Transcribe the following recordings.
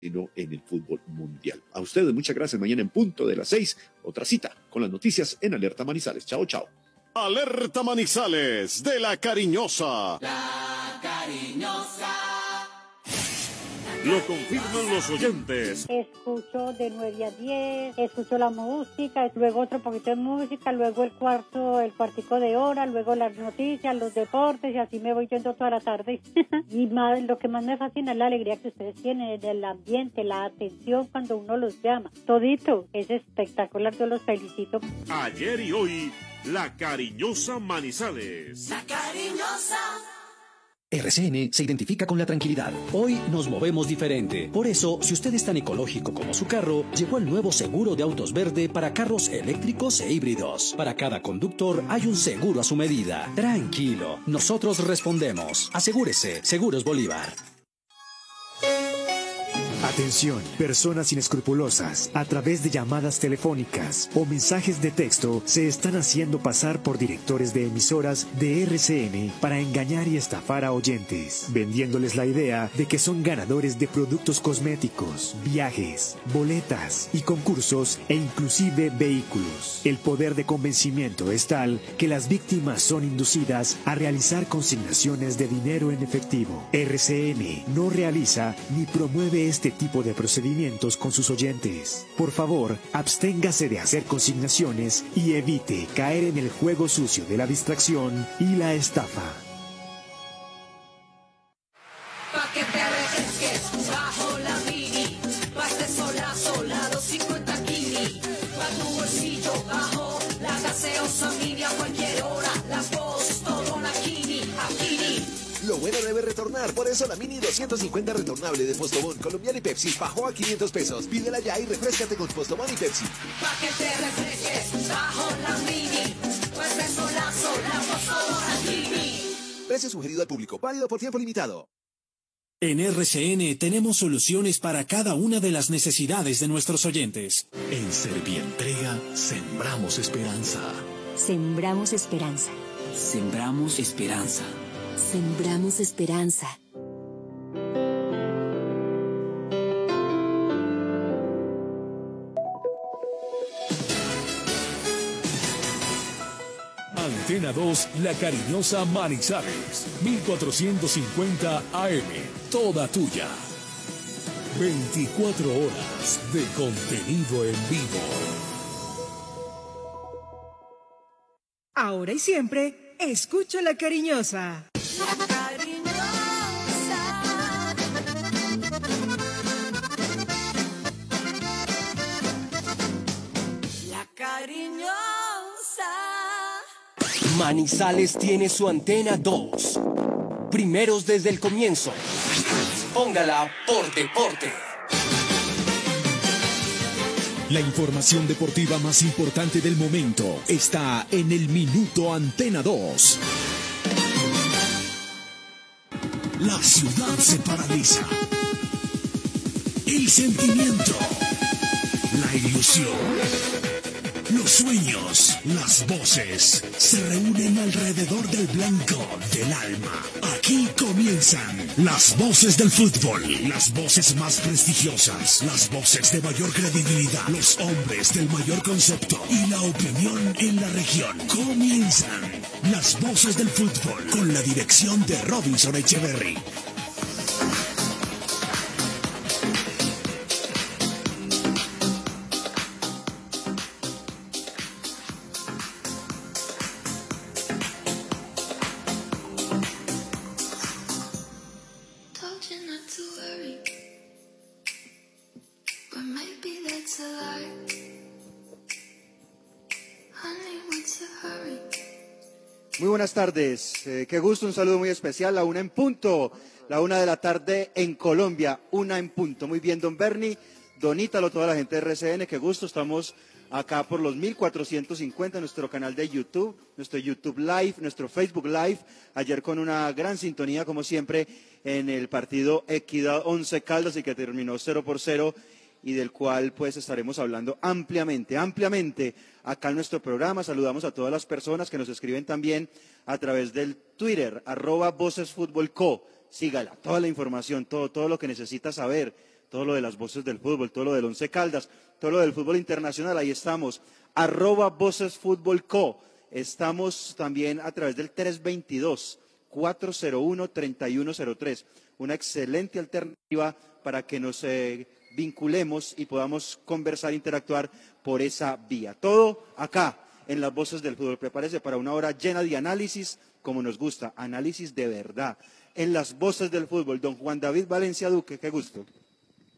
sino en el fútbol mundial. A ustedes muchas gracias. Mañana en punto de las seis, otra cita con las noticias en Alerta Manizales. Chao, chao. Alerta Manizales de la Cariñosa. La Cariñosa. Lo confirman los oyentes. Escucho de 9 a 10, escucho la música, luego otro poquito de música, luego el cuarto, el cuartico de hora, luego las noticias, los deportes y así me voy yendo toda la tarde. y más, lo que más me fascina es la alegría que ustedes tienen, el ambiente, la atención cuando uno los llama. Todito es espectacular, yo los felicito. Ayer y hoy, la cariñosa Manizales. La cariñosa. RCN se identifica con la tranquilidad. Hoy nos movemos diferente. Por eso, si usted es tan ecológico como su carro, llegó el nuevo seguro de autos verde para carros eléctricos e híbridos. Para cada conductor hay un seguro a su medida. Tranquilo, nosotros respondemos. Asegúrese, Seguros Bolívar. Atención, personas inescrupulosas, a través de llamadas telefónicas o mensajes de texto, se están haciendo pasar por directores de emisoras de RCN para engañar y estafar a oyentes, vendiéndoles la idea de que son ganadores de productos cosméticos, viajes, boletas y concursos e inclusive vehículos. El poder de convencimiento es tal que las víctimas son inducidas a realizar consignaciones de dinero en efectivo. RCN no realiza ni promueve este tipo de procedimientos con sus oyentes. Por favor, absténgase de hacer consignaciones y evite caer en el juego sucio de la distracción y la estafa. Retornar, por eso la Mini 250 retornable de Postobón, Colombiana y Pepsi bajó a 500 pesos. Pídela ya y refrescate con Postobón y Pepsi. Pa' que te refresques bajo la mini. Paste sola, sola, todo una kini. Precio sugerido al público, válido por tiempo limitado. En RCN tenemos soluciones para cada una de las necesidades de nuestros oyentes. En Servientrega sembramos esperanza. Sembramos esperanza. Sembramos esperanza. Sembramos esperanza. Antena 2, La Cariñosa Manizales, 1450 AM, toda tuya. 24 horas de contenido en vivo. Ahora y siempre, escucho la cariñosa. La cariñosa. La cariñosa. Manizales tiene su antena 2. Primeros desde el comienzo. Póngala por deporte. La información deportiva más importante del momento está en el Minuto Antena 2. La ciudad se paraliza. El sentimiento. La ilusión. Los sueños, las voces se reúnen alrededor del blanco del alma. Aquí comienzan las voces del fútbol, las voces más prestigiosas, las voces de mayor credibilidad, los hombres del mayor concepto y la opinión en la región. Comienzan las voces del fútbol con la dirección de Robinson Echeverry. Muy buenas tardes, eh, qué gusto, un saludo muy especial, la una en punto, la una de la tarde en Colombia, una en punto. Muy bien, don Bernie, don Ítalo, toda la gente de RCN, qué gusto, estamos acá por los 1450, nuestro canal de YouTube, nuestro YouTube Live, nuestro Facebook Live, ayer con una gran sintonía, como siempre, en el partido Equidad 11 Caldas y que terminó 0 por 0 y del cual pues estaremos hablando ampliamente, ampliamente acá en nuestro programa. Saludamos a todas las personas que nos escriben también a través del Twitter, arroba Voces Fútbol Co. Sígala, toda la información, todo, todo lo que necesita saber, todo lo de las voces del fútbol, todo lo del Once Caldas, todo lo del fútbol internacional, ahí estamos. Arroba Voces Fútbol Co. Estamos también a través del 322-401-3103. Una excelente alternativa para que nos eh, vinculemos y podamos conversar, interactuar por esa vía. Todo acá en las voces del fútbol. Prepárese para una hora llena de análisis, como nos gusta, análisis de verdad. En las voces del fútbol, don Juan David Valencia Duque, qué gusto.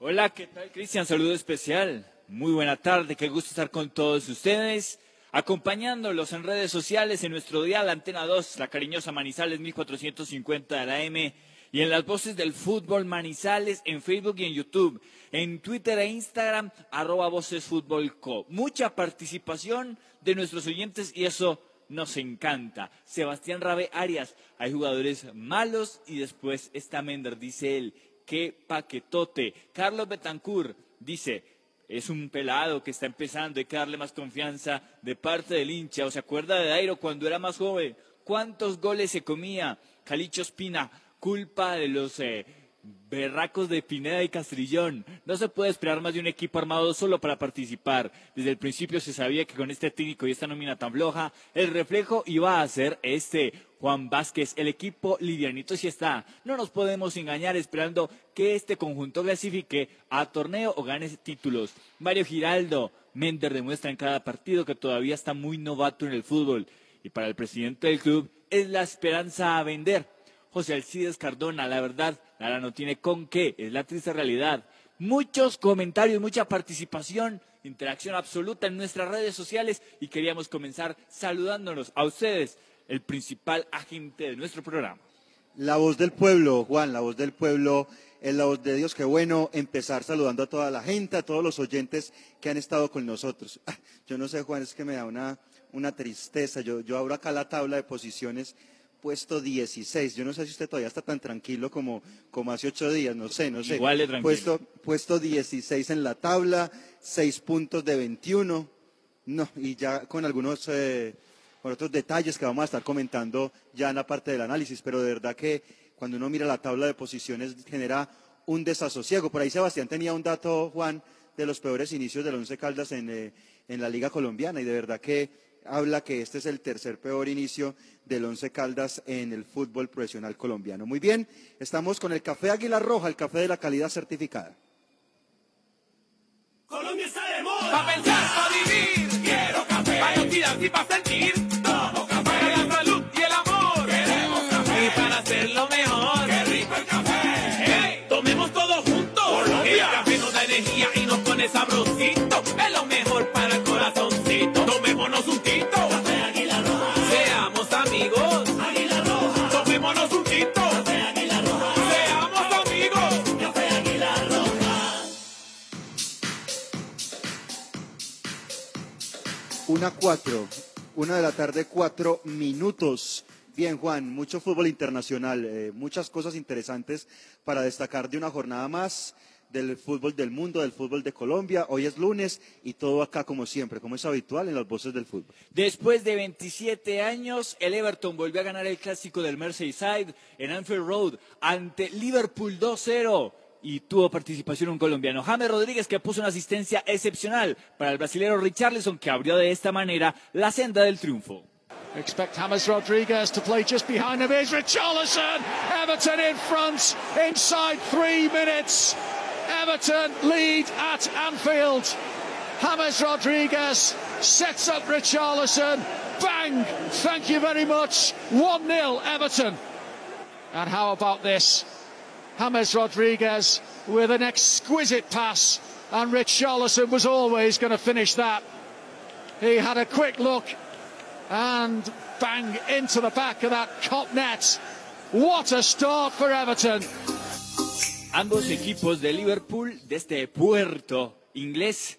Hola, ¿qué tal, Cristian? Saludo especial. Muy buena tarde, qué gusto estar con todos ustedes, acompañándolos en redes sociales, en nuestro dial Antena 2, la cariñosa Manizales 1450 de la M, y en las voces del fútbol Manizales, en Facebook y en YouTube, en Twitter e Instagram, arroba Voces Fútbol Co. Mucha participación de nuestros oyentes y eso nos encanta. Sebastián Rabe Arias, hay jugadores malos y después está Mender, dice él, qué paquetote. Carlos Betancourt dice, es un pelado que está empezando, hay que darle más confianza de parte del hincha. ¿O se acuerda de Dairo cuando era más joven? ¿Cuántos goles se comía? Calicho Espina, culpa de los eh, berracos de Pineda y Castrillón. No se puede esperar más de un equipo armado solo para participar. Desde el principio se sabía que con este técnico y esta nómina tan floja, el reflejo iba a ser este. Juan Vázquez, el equipo livianito sí está. No nos podemos engañar esperando que este conjunto clasifique a torneo o gane títulos. Mario Giraldo, Mender demuestra en cada partido que todavía está muy novato en el fútbol. Y para el presidente del club es la esperanza a vender. José Alcides Cardona, la verdad, Lara no tiene con qué, es la triste realidad. Muchos comentarios, mucha participación, interacción absoluta en nuestras redes sociales y queríamos comenzar saludándonos a ustedes, el principal agente de nuestro programa. La voz del pueblo, Juan, la voz del pueblo es la voz de Dios. Qué bueno empezar saludando a toda la gente, a todos los oyentes que han estado con nosotros. Ah, yo no sé, Juan, es que me da una, una tristeza. Yo, yo abro acá la tabla de posiciones puesto 16. Yo no sé si usted todavía está tan tranquilo como, como hace ocho días, no sé, no sé. Igual de tranquilo. Puesto, puesto 16 en la tabla, seis puntos de 21. No, y ya con algunos eh, con otros detalles que vamos a estar comentando ya en la parte del análisis, pero de verdad que cuando uno mira la tabla de posiciones genera un desasosiego. Por ahí Sebastián tenía un dato, Juan, de los peores inicios del Once Caldas en, eh, en la Liga Colombiana y de verdad que habla que este es el tercer peor inicio del Once Caldas en el fútbol profesional colombiano. Muy bien, estamos con el café Águila Roja, el café de la calidad certificada. Colombia está de moda. Pa' pensar, pa' vivir. Quiero café. Y sentir. Qué rico el café. Tomemos. Una cuatro, una de la tarde, cuatro minutos. Bien, Juan, mucho fútbol internacional, eh, muchas cosas interesantes para destacar de una jornada más del fútbol del mundo, del fútbol de Colombia. Hoy es lunes y todo acá como siempre, como es habitual en las voces del fútbol. Después de 27 años, el Everton volvió a ganar el clásico del Merseyside en Anfield Road ante Liverpool 2-0 y tuvo participación un colombiano, James Rodríguez, que puso una asistencia excepcional para el brasilero Richarlison, que abrió de esta manera la senda del triunfo. Expect James Rodriguez to play just behind him. Here's Richarlison. Everton in front inside three minutes. Everton lead at Anfield. James Rodriguez sets up Richarlison. Bang! Thank you very much. 1 0 Everton. And how about this? James Rodriguez with an exquisite pass, and Richarlison was always going to finish that. He had a quick look and bang into the back of that cop net. What a start for Everton. Ambos equipos de Liverpool de este puerto inglés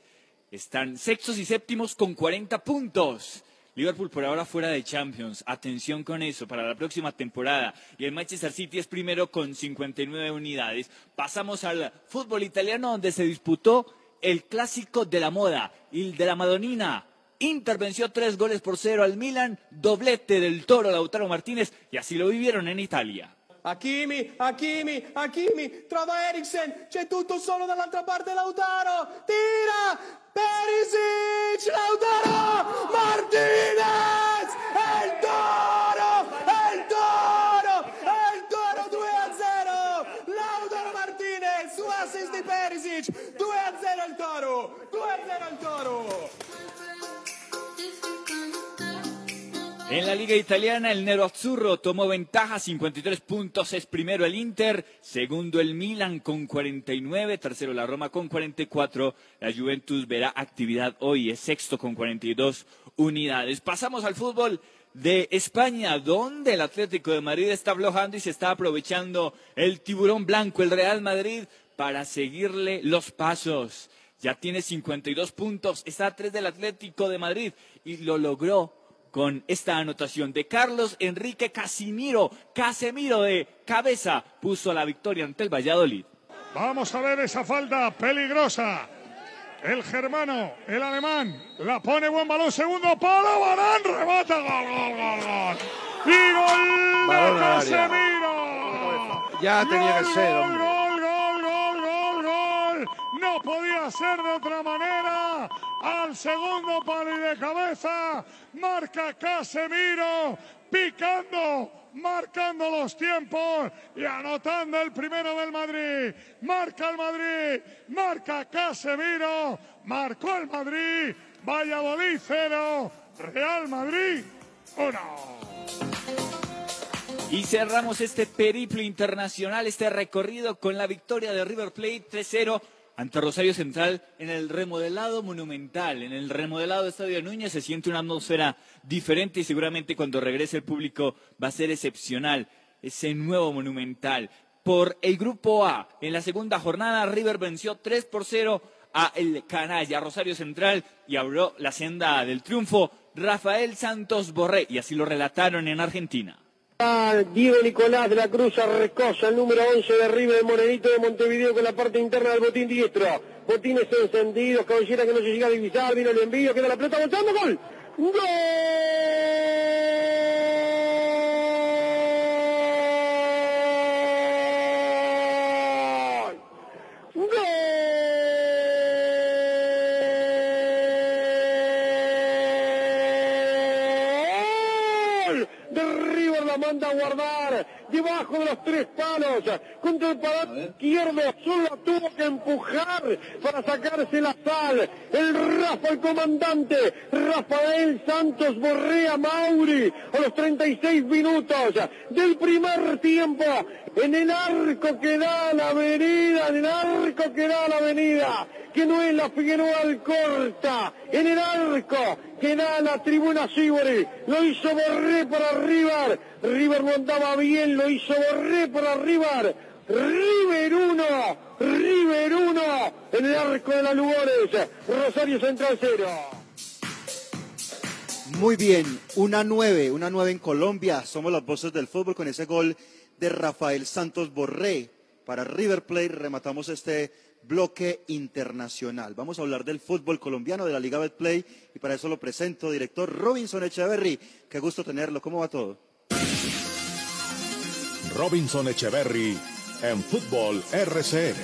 están sextos y séptimos con 40 puntos. Liverpool por ahora fuera de Champions. Atención con eso para la próxima temporada. Y el Manchester City es primero con 59 unidades. Pasamos al fútbol italiano donde se disputó el clásico de la moda, el de la Madonina. Inter venció tres goles por cero al Milan, doblete del toro Lautaro Martínez y así lo vivieron en Italia. Hakimi, Hakimi, Hakimi, trova Eriksen, c'è tutto solo dall'altra parte Lautaro, tira, Perisic, Lautaro, Martinez, è il toro, è il toro, è il toro 2 a 0, Lautaro Martinez, su assist di Perisic, 2 a 0 il toro, 2 a 0 il toro. En la liga italiana, el Nero Azzurro tomó ventaja, 53 puntos, es primero el Inter, segundo el Milan con 49, tercero la Roma con 44, la Juventus verá actividad hoy, es sexto con 42 unidades. Pasamos al fútbol de España, donde el Atlético de Madrid está aflojando y se está aprovechando el tiburón blanco, el Real Madrid, para seguirle los pasos. Ya tiene 52 puntos, está a tres del Atlético de Madrid y lo logró con esta anotación de Carlos Enrique Casimiro. Casemiro de cabeza puso la victoria ante el Valladolid. Vamos a ver esa falta peligrosa. El germano, el alemán, la pone buen balón, segundo palo, Barán, remata, gol, gol, gol, gol. Y gol Balón de. Casemiro. Ya tenía que ser, gol, hombre. Gol, gol, gol, gol, gol. No podía ser de otra manera. Al segundo palo de cabeza, marca Casemiro, picando, marcando los tiempos y anotando el primero del Madrid. Marca el Madrid, marca Casemiro, marcó el Madrid, Valladolid cero, Real Madrid uno. Y cerramos este periplo internacional, este recorrido con la victoria de River Plate 3-0 ante Rosario Central en el remodelado Monumental, en el remodelado Estadio Núñez se siente una atmósfera diferente y seguramente cuando regrese el público va a ser excepcional ese nuevo Monumental. Por el grupo A, en la segunda jornada River venció 3 por 0 a el canalla Rosario Central y abrió la senda del triunfo Rafael Santos Borré y así lo relataron en Argentina. Diego Nicolás de la Cruz Arrecosa, el número 11 de River de Morenito de Montevideo con la parte interna del botín diestro. Botines encendidos, cabellera que no se llega a divisar, vino el envío, queda la pelota avanzando, gol. ¡Gol! Manda a guardar debajo de los tres palos contra el palo izquierdo solo tuvo que empujar para sacarse la sal. El Rafa el comandante Rafael Santos Borrea Mauri a los 36 minutos del primer tiempo en el arco que da la avenida en el arco que da la avenida que no es la Figueroa Alcorta en el arco que da a la tribuna Sibori lo hizo Borré para River River no bien lo hizo Borré para River River 1 River 1 en el arco de la Lugones Rosario Central 0 Muy bien, una nueve, una nueve en Colombia. Somos las voces del fútbol con ese gol de Rafael Santos Borré para River Plate. Rematamos este bloque internacional. Vamos a hablar del fútbol colombiano de la Liga Betplay y para eso lo presento, director Robinson Echeverry. Qué gusto tenerlo. ¿Cómo va todo? Robinson Echeverry en Fútbol RCN.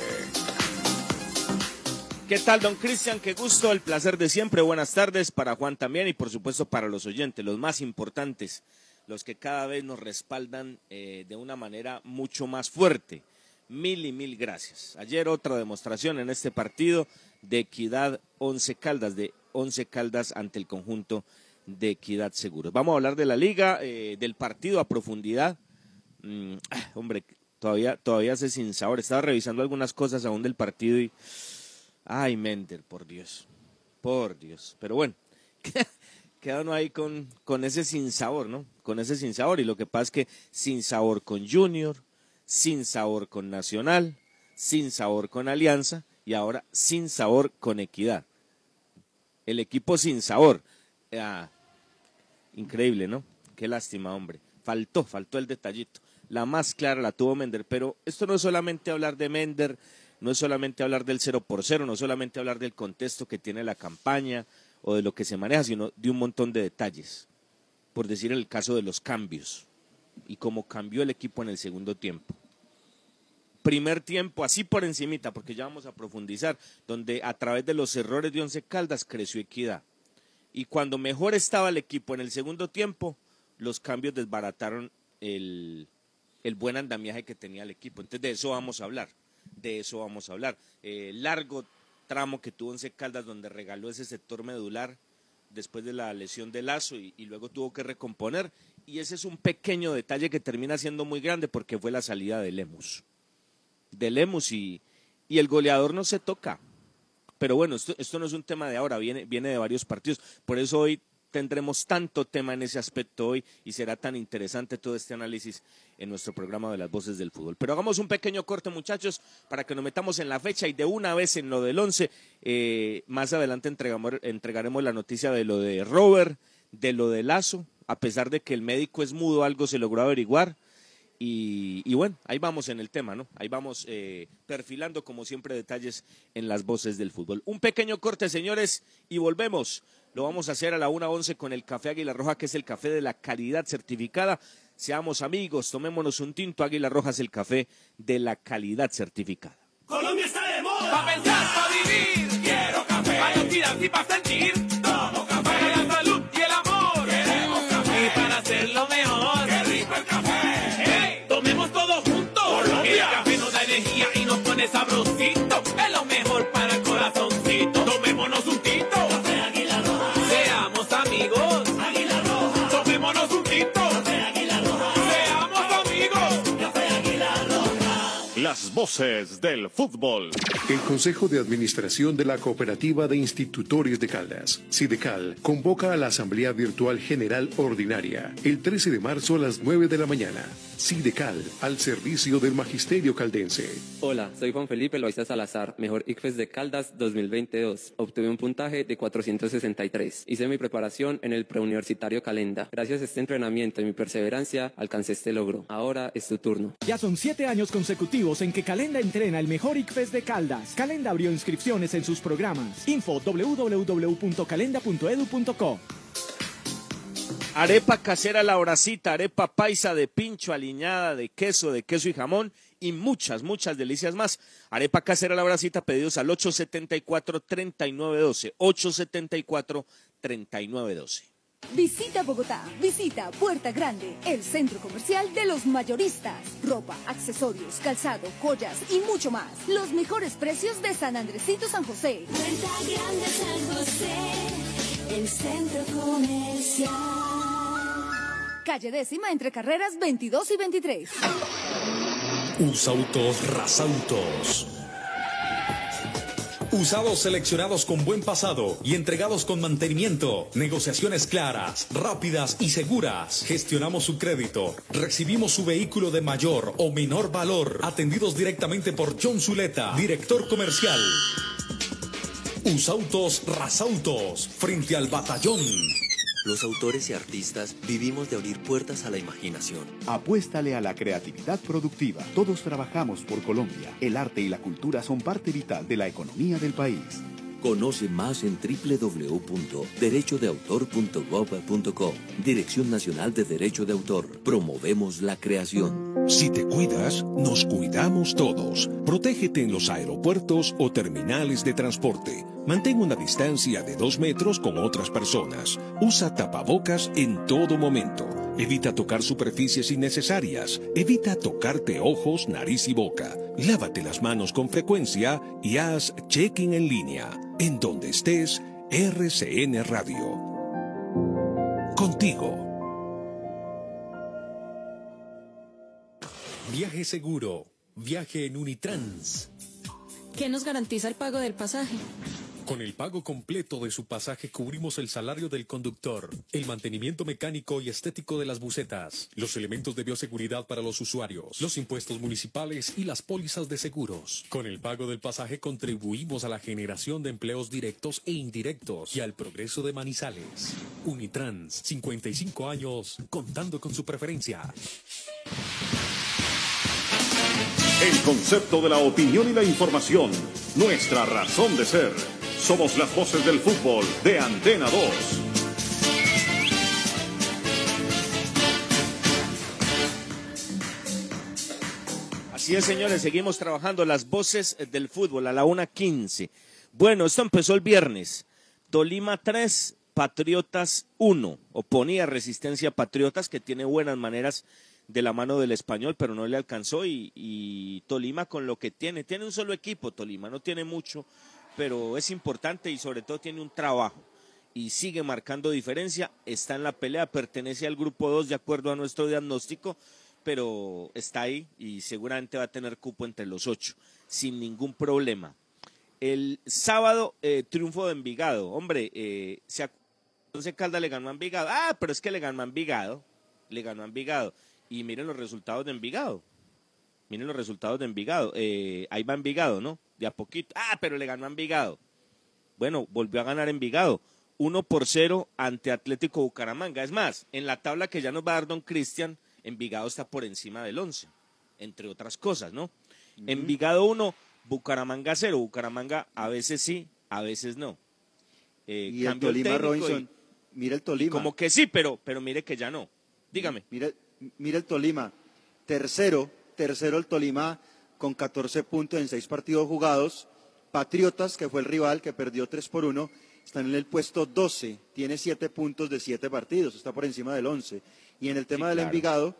¿Qué tal, don Cristian? Qué gusto, el placer de siempre. Buenas tardes para Juan también y por supuesto para los oyentes, los más importantes, los que cada vez nos respaldan eh, de una manera mucho más fuerte. Mil y mil gracias. Ayer otra demostración en este partido de Equidad Once Caldas, de Once Caldas ante el conjunto de Equidad Seguros. Vamos a hablar de la liga, eh, del partido a profundidad. Mm, ah, hombre, todavía, todavía hace sin sabor. Estaba revisando algunas cosas aún del partido y... Ay, Mender, por Dios. Por Dios. Pero bueno, queda uno ahí con, con ese sinsabor, ¿no? Con ese sinsabor. Y lo que pasa es que sin sabor con Junior, sin sabor con Nacional, sin sabor con Alianza y ahora sin sabor con Equidad. El equipo sin sabor. Ah, increíble, ¿no? Qué lástima, hombre. Faltó, faltó el detallito. La más clara la tuvo Mender, pero esto no es solamente hablar de Mender, no es solamente hablar del cero por cero, no es solamente hablar del contexto que tiene la campaña o de lo que se maneja, sino de un montón de detalles. Por decir el caso de los cambios. Y cómo cambió el equipo en el segundo tiempo. Primer tiempo, así por encimita, porque ya vamos a profundizar, donde a través de los errores de Once Caldas creció equidad. Y cuando mejor estaba el equipo en el segundo tiempo, los cambios desbarataron el, el buen andamiaje que tenía el equipo. Entonces de eso vamos a hablar, de eso vamos a hablar. Eh, largo tramo que tuvo Once Caldas donde regaló ese sector medular después de la lesión de Lazo y, y, luego tuvo que recomponer. Y ese es un pequeño detalle que termina siendo muy grande porque fue la salida de Lemus. De Lemus y, y el goleador no se toca. Pero bueno, esto, esto no es un tema de ahora, viene, viene de varios partidos. Por eso hoy tendremos tanto tema en ese aspecto hoy y será tan interesante todo este análisis en nuestro programa de las voces del fútbol. Pero hagamos un pequeño corte, muchachos, para que nos metamos en la fecha y de una vez en lo del once. Eh, más adelante entregamos, entregaremos la noticia de lo de Robert, de lo de Lazo. A pesar de que el médico es mudo, algo se logró averiguar. Y, bueno, ahí vamos en el tema, ¿no? Ahí vamos eh, perfilando, como siempre, detalles en las voces del fútbol. Un pequeño corte, señores, y volvemos. Lo vamos a hacer a la 1.11 con el café Águila Roja, que es el café de la calidad certificada. Seamos amigos, tomémonos un tinto. Águila Roja es el café de la calidad certificada. Colombia está de moda. Pensar, vivir. Quiero café. Para sentir. Sabrosito. Voces del fútbol. El Consejo de Administración de la Cooperativa de Institutores de Caldas, Sidecal, convoca a la Asamblea Virtual General Ordinaria el 13 de marzo a las 9 de la mañana. Sidecal, al servicio del Magisterio Caldense. Hola, soy Juan Felipe Loaiza Salazar, mejor ICFES de Caldas 2022. Obtuve un puntaje de 463. Hice mi preparación en el preuniversitario Calenda. Gracias a este entrenamiento y mi perseverancia, alcancé este logro. Ahora es tu turno. Ya son siete años consecutivos en que Calenda entrena el mejor ICFES de Caldas. Calenda abrió inscripciones en sus programas. Info www.calenda.edu.co. Arepa casera la horacita, arepa paisa de pincho, aliñada de queso, de queso y jamón y muchas, muchas delicias más. Arepa casera la horacita, pedidos al 874-3912. 874-3912. Visita Bogotá, visita Puerta Grande, el centro comercial de los mayoristas. Ropa, accesorios, calzado, joyas y mucho más. Los mejores precios de San Andresito San José. Puerta Grande San José, el centro comercial. Calle décima entre carreras 22 y 23. Usautos Rasautos. Usados seleccionados con buen pasado y entregados con mantenimiento. Negociaciones claras, rápidas y seguras. Gestionamos su crédito. Recibimos su vehículo de mayor o menor valor. Atendidos directamente por John Zuleta, director comercial. Usautos Rasautos, frente al batallón. Los autores y artistas vivimos de abrir puertas a la imaginación. Apuéstale a la creatividad productiva. Todos trabajamos por Colombia. El arte y la cultura son parte vital de la economía del país. Conoce más en www.derechodeautor.gov.co. Dirección Nacional de Derecho de Autor. Promovemos la creación. Si te cuidas, nos cuidamos todos. Protégete en los aeropuertos o terminales de transporte. Mantén una distancia de dos metros con otras personas. Usa tapabocas en todo momento. Evita tocar superficies innecesarias. Evita tocarte ojos, nariz y boca. Lávate las manos con frecuencia y haz check-in en línea. En donde estés, RCN Radio. Contigo. Viaje seguro. Viaje en Unitrans. ¿Qué nos garantiza el pago del pasaje? Con el pago completo de su pasaje cubrimos el salario del conductor, el mantenimiento mecánico y estético de las bucetas, los elementos de bioseguridad para los usuarios, los impuestos municipales y las pólizas de seguros. Con el pago del pasaje contribuimos a la generación de empleos directos e indirectos y al progreso de Manizales. Unitrans, 55 años, contando con su preferencia. El concepto de la opinión y la información. Nuestra razón de ser. Somos las voces del fútbol de Antena 2. Así es, señores, seguimos trabajando las voces del fútbol a la 1.15. Bueno, esto empezó el viernes. Tolima 3, Patriotas 1. Oponía Resistencia Patriotas, que tiene buenas maneras de la mano del español, pero no le alcanzó. Y, y Tolima con lo que tiene, tiene un solo equipo, Tolima, no tiene mucho, pero es importante y sobre todo tiene un trabajo. Y sigue marcando diferencia, está en la pelea, pertenece al grupo 2 de acuerdo a nuestro diagnóstico, pero está ahí y seguramente va a tener cupo entre los ocho, sin ningún problema. El sábado, eh, triunfo de Envigado. Hombre, eh, se entonces Calda le ganó a Envigado. Ah, pero es que le ganó a Envigado. Le ganó a Envigado. Y miren los resultados de Envigado. Miren los resultados de Envigado. Eh, ahí va Envigado, ¿no? De a poquito. Ah, pero le ganó a Envigado. Bueno, volvió a ganar Envigado. 1 por 0 ante Atlético Bucaramanga. Es más, en la tabla que ya nos va a dar Don Cristian, Envigado está por encima del 11, entre otras cosas, ¿no? Envigado 1, Bucaramanga 0. Bucaramanga a veces sí, a veces no. Eh, Y el Tolima, y- Robinson, mira el Tolima. Como que sí, pero, pero mire que ya no. Dígame. Mira, mira el Tolima. Tercero, tercero el Tolima con 14 puntos en seis partidos jugados. Patriotas, que fue el rival que perdió 3 por 1, están en el puesto 12. Tiene 7 puntos de 7 partidos, está por encima del 11. Y en el tema Sí, del claro. Envigado,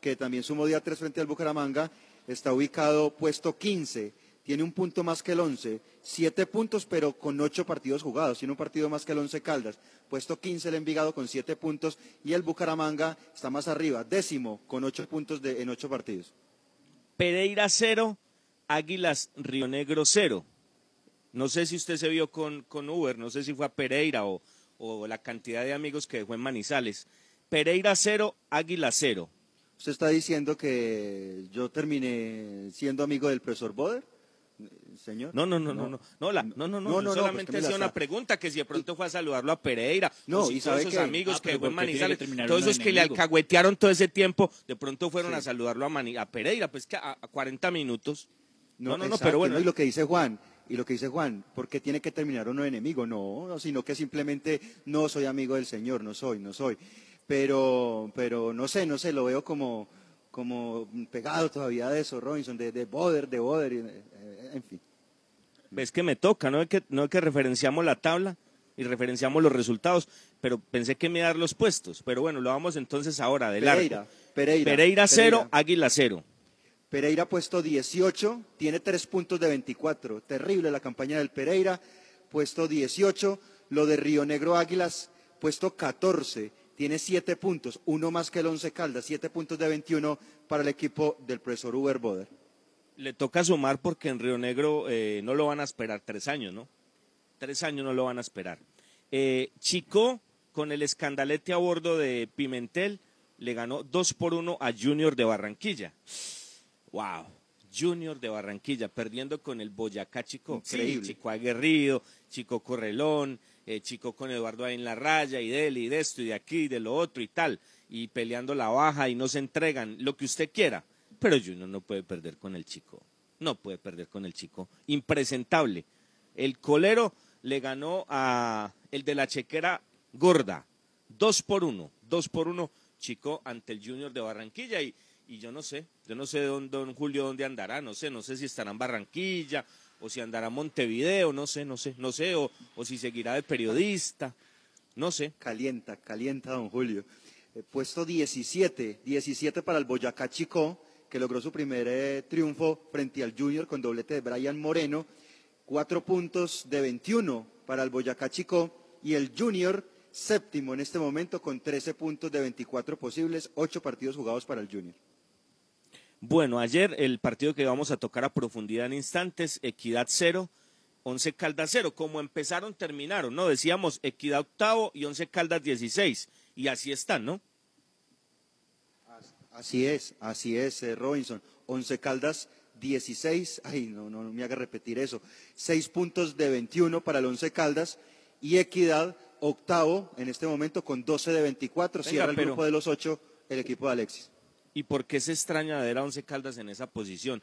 que también sumó día 3 frente al Bucaramanga, está ubicado puesto 15. Tiene un punto más que el 11. 7 puntos, pero con 8 partidos jugados. Tiene un partido más que el 11 Caldas. Puesto 15 el Envigado con 7 puntos. Y el Bucaramanga está más arriba, décimo, con 8 puntos de- en 8 partidos. Pereira 0, Águilas Río Negro 0. No sé si usted se vio con, con Uber, no sé si fue a Pereira o, o la cantidad de amigos que dejó en Manizales. Pereira 0, Águila 0. ¿Usted está diciendo que yo terminé siendo amigo del profesor Boder, señor? No, no, no, no, no, no, la- no, no, no, No, yo no, no, solamente pues hacía una pregunta que si de pronto fue a saludarlo a Pereira, No, y todos ¿sabe esos amigos Ah, que pero dejó en ¿por qué tiene Manizales, todos esos que le enemigo? alcahuetearon todo ese tiempo, de pronto fueron a saludarlo a, Pereira, pues que a, a 40 minutos. No, no, no, pero bueno. Y lo que dice Juan, y lo que dice Juan, ¿por qué tiene que terminar uno enemigo? No, no, sino que simplemente no soy amigo del Señor, no soy, no soy. Pero, pero no sé, no sé, lo veo como, como pegado todavía de eso, Robinson, de, de Boder, de Boder, y, eh, en fin. Es que me toca, ¿no? Es que, no es que referenciamos la tabla y referenciamos los resultados, pero pensé que me iba a dar los puestos. Pero bueno, lo vamos entonces ahora, del Pereira, arco. Pereira, Pereira 0, Pereira. Águila 0. Pereira puesto 18, tiene 3 puntos de 24. Terrible la campaña del Pereira, puesto 18. Lo de Río Negro Águilas, puesto 14, tiene 7 puntos, uno más que el 11 Caldas, 7 puntos de 21 para el equipo del profesor Uber Boder. Le toca sumar porque en Río Negro eh, no lo van a esperar tres años, ¿no? Tres años no lo van a esperar. Eh, Chico, con el escandalete a bordo de Pimentel, le ganó 2 por 1 a Junior de Barranquilla. ¡Wow! Junior de Barranquilla, perdiendo con el Boyacá Chico. Increíble. Sí, Chico aguerrido, Chico Correlón, eh, Chico con Eduardo ahí en la raya, y de él, y de esto, y de aquí, y de lo otro, y tal. Y peleando la baja, y no se entregan, lo que usted quiera. Pero Junior no puede perder con el Chico. No puede perder con el Chico. Impresentable. El colero le ganó a el de la chequera gorda. Dos por uno. Dos por uno, Chico, ante el Junior de Barranquilla. Y, y yo no sé, yo no sé don, don Julio dónde andará, no sé, no sé si estará en Barranquilla o si andará en Montevideo, no sé, no sé, no sé, o, o si seguirá de periodista, no sé. Calienta, calienta, don Julio. Eh, puesto 17, 17 para el Boyacá Chico, que logró su primer eh, triunfo frente al Junior con doblete de Brian Moreno. Cuatro puntos de 21 para el Boyacá Chico y el Junior séptimo en este momento con 13 puntos de 24 posibles, ocho partidos jugados para el Junior. Bueno, ayer el partido que vamos a tocar a profundidad en instantes, Equidad 0, Once Caldas 0. Como empezaron, terminaron, ¿no? Decíamos Equidad octavo y Once Caldas 16. Y así están, ¿no? Así es, así es, eh, Robinson. Once Caldas 16, ay, no, no, no me haga repetir eso. Seis puntos de 21 para el Once Caldas y Equidad octavo en este momento con 12 de 24. Venga, Cierra el pero- grupo de los ocho el equipo de Alexis. ¿Y por qué se extraña ver a Once Caldas en esa posición?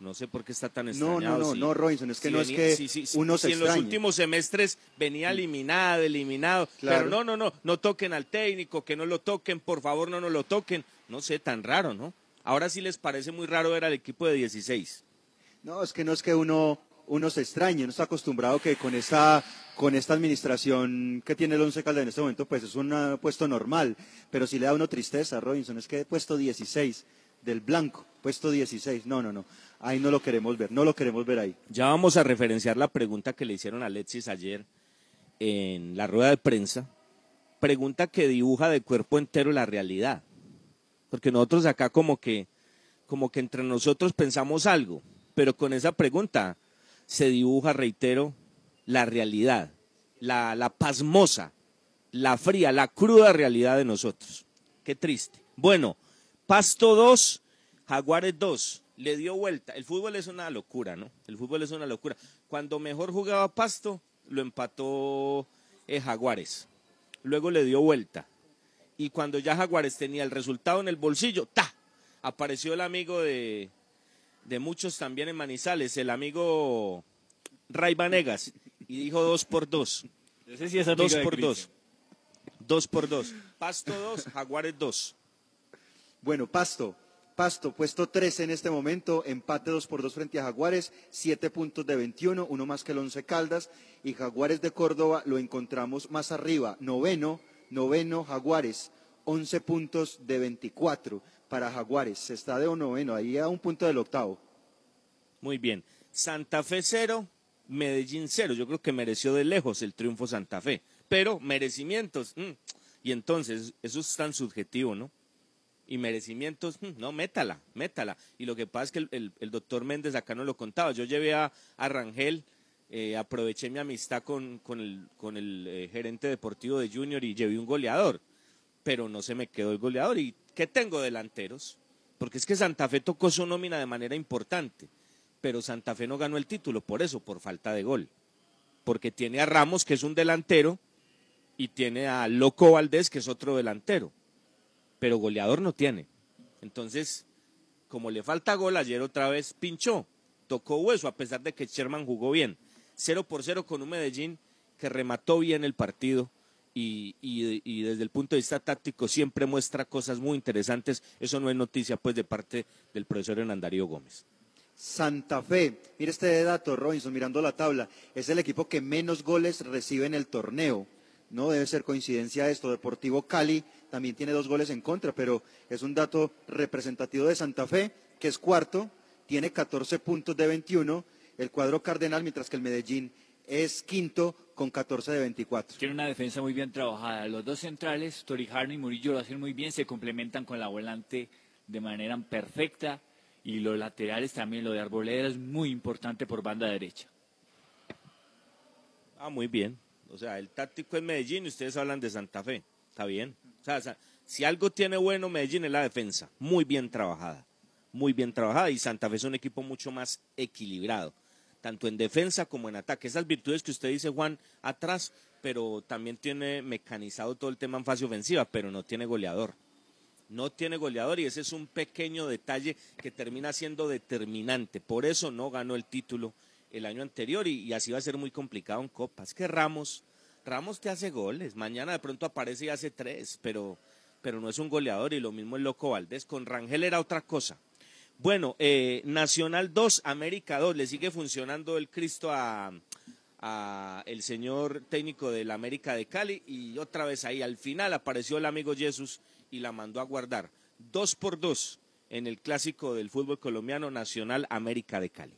No sé por qué está tan No, extrañado. no, no, si- no, Robinson, es que si no es que si- uno se en los últimos semestres venía eliminado, eliminado. Claro. Pero no, no, no, no toquen al técnico, que no lo toquen, por favor, no nos lo toquen. No sé, tan raro, ¿no? Ahora sí les parece muy raro ver al equipo de 16. No, es que no es que uno, uno se extrañe, uno está acostumbrado que con esta, con esta administración que tiene el Once Caldas en este momento, pues es un puesto normal. Pero si le da uno tristeza, Robinson, es que puesto 16 del blanco, puesto 16, no, no, no. Ahí no lo queremos ver, no lo queremos ver ahí. Ya vamos a referenciar la pregunta que le hicieron a Alexis ayer en la rueda de prensa. Pregunta que dibuja de cuerpo entero la realidad. Porque nosotros acá como que, como que entre nosotros pensamos algo, pero con esa pregunta se dibuja, reitero, la realidad, la, la pasmosa, la fría, la cruda realidad de nosotros. Qué triste. Bueno, Pasto 2, Jaguares 2. Le dio vuelta. El fútbol es una locura, ¿no? El fútbol es una locura. Cuando mejor jugaba Pasto, lo empató eh, Jaguares. Luego le dio vuelta. Y cuando ya Jaguares tenía el resultado en el bolsillo, ¡ta! Apareció el amigo de, de muchos también en Manizales, el amigo Ray Vanegas, y dijo dos por dos. Ese sí es amigo dos por dos. Dos por dos. Pasto dos, Jaguares dos. Bueno, Pasto. Pasto, puesto 13 en este momento, empate 2 por 2 frente a Jaguares, 7 puntos de 21, uno más que el Once Caldas, y Jaguares de Córdoba lo encontramos más arriba, noveno, noveno Jaguares, 11 puntos de 24 para Jaguares, está de noveno, ahí a un punto del octavo. Muy bien. Santa Fe cero, Medellín cero. Yo creo que mereció de lejos el triunfo Santa Fe. Pero merecimientos. mm. Y entonces, eso es tan subjetivo, ¿no? Y merecimientos, mm, no, métala, métala. Y lo que pasa es que el, doctor Méndez acá no lo contaba. Yo llevé a, Rangel, eh, aproveché mi amistad con, con el eh, gerente deportivo de Junior y llevé un goleador. Pero no se me quedó el goleador. ¿Y qué tengo delanteros? Porque es que Santa Fe tocó su nómina de manera importante pero Santa Fe no ganó el título por eso, por falta de gol. Porque tiene a Ramos, que es un delantero, y tiene a Loco Valdés, que es otro delantero. Pero goleador no tiene. Entonces, como le falta gol, ayer otra vez pinchó, tocó hueso, a pesar de que Sherman jugó bien. 0 por 0 con un Medellín que remató bien el partido. Y, y- desde el punto de vista táctico siempre muestra cosas muy interesantes. Eso no es noticia pues de parte del profesor Hernán Darío Gómez. Santa Fe, mire este dato, Robinson, mirando la tabla, es el equipo que menos goles recibe en el torneo. No debe ser coincidencia esto. Deportivo Cali también tiene dos goles en contra, pero es un dato representativo de Santa Fe, que es cuarto, tiene 14 puntos de 21, el cuadro Cardenal, mientras que el Medellín es quinto con 14 de 24. Tiene una defensa muy bien trabajada. Los dos centrales, Torijano y Murillo, lo hacen muy bien, se complementan con la volante de manera perfecta. Y los laterales también, lo de Arboleda es muy importante por banda derecha. Ah, muy bien. O sea, el táctico es Medellín y ustedes hablan de Santa Fe. Está bien. O sea, si algo tiene bueno Medellín es la defensa. Muy bien trabajada. Muy bien trabajada. Y Santa Fe es un equipo mucho más equilibrado. Tanto en defensa como en ataque. Esas virtudes que usted dice, Juan, atrás, pero también tiene mecanizado todo el tema en fase ofensiva, pero no tiene goleador. No tiene goleador y ese es un pequeño detalle que termina siendo determinante. Por eso no ganó el título el año anterior y, así va a ser muy complicado en Copa. Es que Ramos, Ramos te hace goles. Mañana de pronto aparece y hace tres, pero, pero no es un goleador y lo mismo el Loco Valdés. Con Rangel era otra cosa. Bueno, eh, Nacional 2, América 2. Le sigue funcionando el Cristo a, a el señor técnico del América de Cali y otra vez ahí al final apareció el amigo Jesús y la mandó a guardar. Dos por dos en el clásico del fútbol colombiano Nacional América de Cali.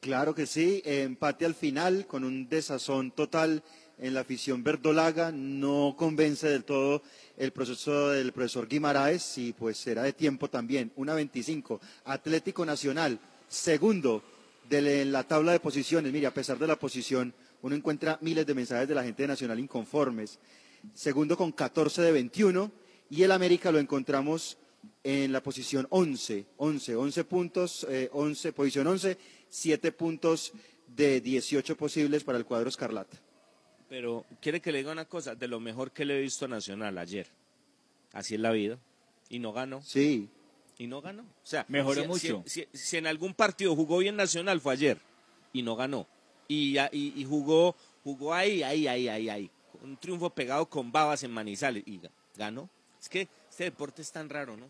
Claro que sí, empate al final con un desazón total en la afición verdolaga, no convence del todo el proceso del profesor Guimaraes y pues será de tiempo también, una 25, Atlético Nacional, segundo de la- tabla de posiciones, mire, a pesar de la posición, uno encuentra miles de mensajes de la gente de Nacional inconformes, segundo con 14 de 21 y el América lo encontramos en la posición 11, 11, 11 puntos, eh, 11, posición 11, 7 puntos de 18 posibles para el cuadro escarlata. Pero quiere que le diga una cosa, de lo mejor que le he visto a Nacional ayer. Así es la vida. Y no ganó. Sí. Y no ganó. O sea, Mejoró si- mucho. Si, si- si en algún partido jugó bien Nacional fue ayer. Y no ganó. Y, y- y jugó, jugó ahí, ahí, ahí, ahí, ahí. Un triunfo pegado con babas en Manizales. Y ga- ganó. Es que este deporte es tan raro, ¿no?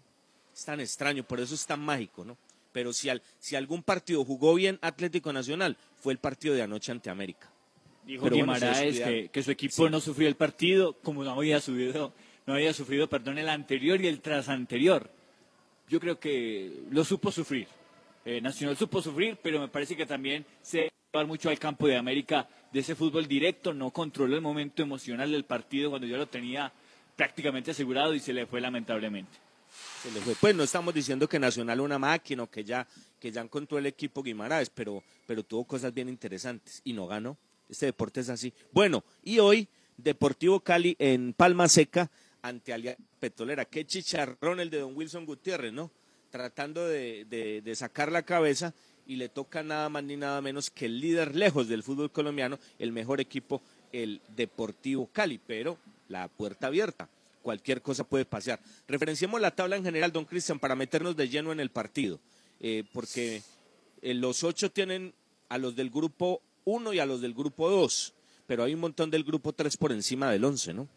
Es tan extraño, por eso es tan mágico, ¿no? Pero si, al- si algún partido jugó bien Atlético Nacional, fue el partido de anoche ante América. Dijo Pero Guimaraes que, que su equipo no sufrió el partido como no había subido, no había sufrido, perdón, el anterior y el tras anterior. Yo creo que lo supo sufrir. Eh, Nacional supo sufrir, pero me parece que también se llevar mucho al campo de América de ese fútbol directo, no controló el momento emocional del partido cuando ya lo tenía prácticamente asegurado y se le fue lamentablemente. Se le fue. Pues no estamos diciendo que Nacional una máquina o que ya, que ya encontró el equipo Guimaraes, pero, pero tuvo cosas bien interesantes y no ganó. Este deporte es así. Bueno, y hoy Deportivo Cali en Palma Seca ante Alianza Petrolera. Qué chicharrón el de Don Wilson Gutiérrez, ¿no? Tratando de, de- sacar la cabeza y le toca nada más ni nada menos que el líder lejos del fútbol colombiano, el mejor equipo, el Deportivo Cali, pero la puerta abierta. Cualquier cosa puede pasar. Referenciemos la tabla en general, don Cristian, para meternos de lleno en el partido, eh, porque eh, los ocho tienen a los del grupo 1 y a los del grupo 2, pero hay un montón del grupo 3 por encima del 11, ¿no?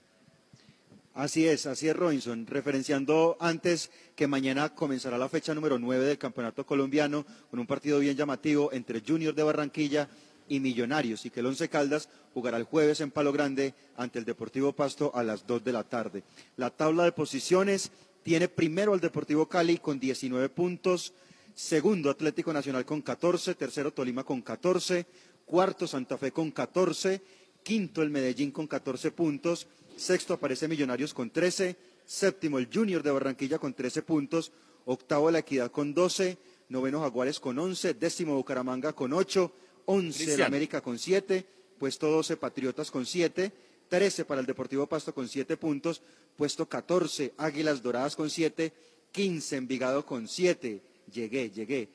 Así es, así es, Robinson. Referenciando antes que mañana comenzará la fecha número 9 del Campeonato Colombiano con un partido bien llamativo entre Junior de Barranquilla y Millonarios y que el Once Caldas jugará el jueves en Palo Grande ante el Deportivo Pasto a las 2 de la tarde. La tabla de posiciones tiene primero al Deportivo Cali con 19 puntos, segundo Atlético Nacional con 14, tercero Tolima con 14, cuarto Santa Fe con 14, quinto el Medellín con 14 puntos, sexto aparece Millonarios con 13, séptimo el Junior de Barranquilla con 13 puntos, octavo La Equidad con 12, noveno Jaguares con 11, décimo Bucaramanga con 8, 11 el. América con 7, puesto 12 Patriotas con 7, 13 para el Deportivo Pasto con 7 puntos, puesto 14 Águilas Doradas con 7, 15 Envigado con 7, llegué, llegué.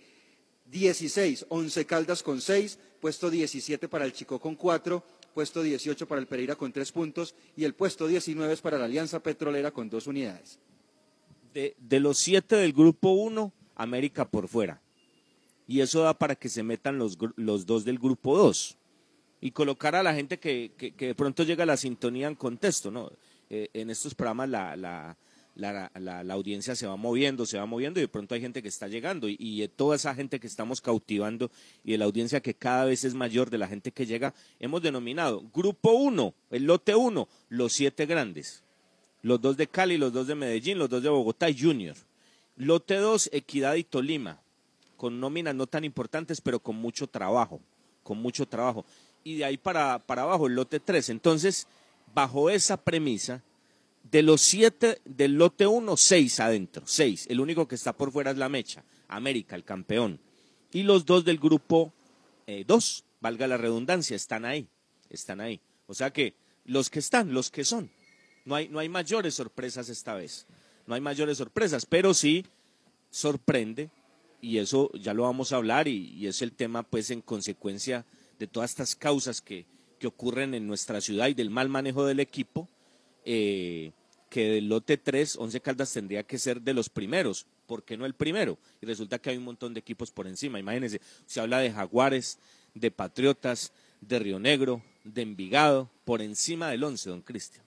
16, 11 Caldas con 6, puesto 17 para el Chico con 4, puesto 18 para el Pereira con 3 puntos y el puesto 19 es para la Alianza Petrolera con 2 unidades. De, de los siete del grupo 1, América por fuera. Y eso da para que se metan los, los dos del grupo 2. Y colocar a la gente que, que- que de pronto llega a la sintonía en contexto, ¿no? Eh, en estos programas la, la, la, la- audiencia se va moviendo, se va moviendo y de pronto hay gente que está llegando. Y, toda esa gente que estamos cautivando y de la audiencia que cada vez es mayor de la gente que llega, hemos denominado Grupo 1, el lote 1, los siete grandes los dos de Cali, los dos de Medellín, los dos de Bogotá y Junior. Lote 2, Equidad y Tolima, con nóminas no tan importantes, pero con mucho trabajo, con mucho trabajo. Y de ahí para, para abajo, el lote 3. Entonces, bajo esa premisa, de los siete del lote 1, seis adentro, seis. El único que está por fuera es la Mecha, América, el campeón. Y los dos del grupo 2, valga la redundancia, están ahí, están ahí. O sea que los que están, los que son. No hay, no hay mayores sorpresas esta vez. No hay mayores sorpresas, pero sí sorprende, y eso ya lo vamos a hablar, y, y es el tema, pues, en consecuencia de todas estas causas que, que ocurren en nuestra ciudad y del mal manejo del equipo, eh, que del lote 3, Once Caldas tendría que ser de los primeros. ¿Por qué no el primero? Y resulta que hay un montón de equipos por encima. Imagínense, se habla de Jaguares, de Patriotas, de Río Negro, de Envigado, por encima del 11, don Cristian.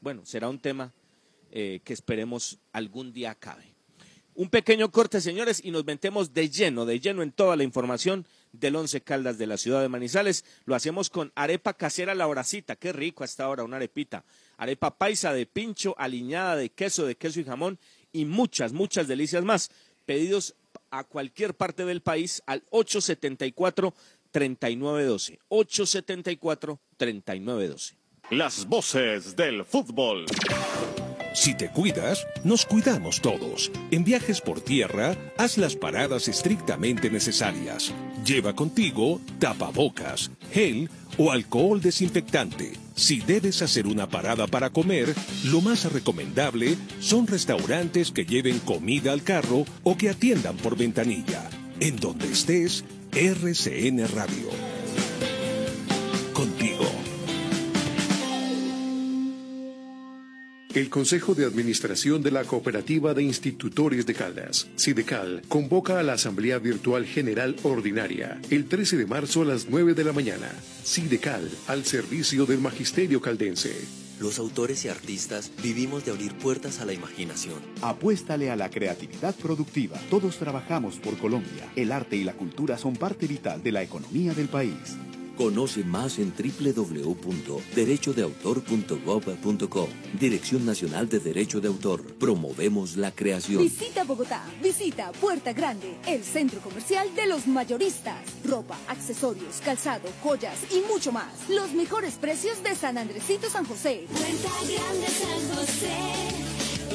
Bueno, será un tema eh, que esperemos algún día acabe. Un pequeño corte, señores, y nos metemos de lleno, de lleno en toda la información del Once Caldas de la ciudad de Manizales. Lo hacemos con arepa casera la horacita. Qué rico hasta ahora una arepita. Arepa paisa de pincho, aliñada de queso, de queso y jamón y muchas, muchas delicias más. Pedidos a cualquier parte del país al 874-3912. 874-3912. Las voces del fútbol. Si te cuidas, nos cuidamos todos. En viajes por tierra, haz las paradas estrictamente necesarias. Lleva contigo tapabocas, gel o alcohol desinfectante. Si debes hacer una parada para comer, lo más recomendable son restaurantes que lleven comida al carro o que atiendan por ventanilla. En donde estés, RCN Radio. Contigo. El Consejo de Administración de la Cooperativa de Institutores de Caldas, Sidecal, convoca a la Asamblea Virtual General Ordinaria el 13 de marzo a las 9 de la mañana. Sidecal, al servicio del Magisterio Caldense. Los autores y artistas vivimos de abrir puertas a la imaginación. Apuéstale a la creatividad productiva. Todos trabajamos por Colombia. El arte y la cultura son parte vital de la economía del país. Conoce más en www.derechodeautor.gov.co. Dirección Nacional de Derecho de Autor. Promovemos la creación. Visita Bogotá, visita Puerta Grande, el centro comercial de los mayoristas. Ropa, accesorios, calzado, joyas y mucho más. Los mejores precios de San Andresito San José. Puerta Grande San José,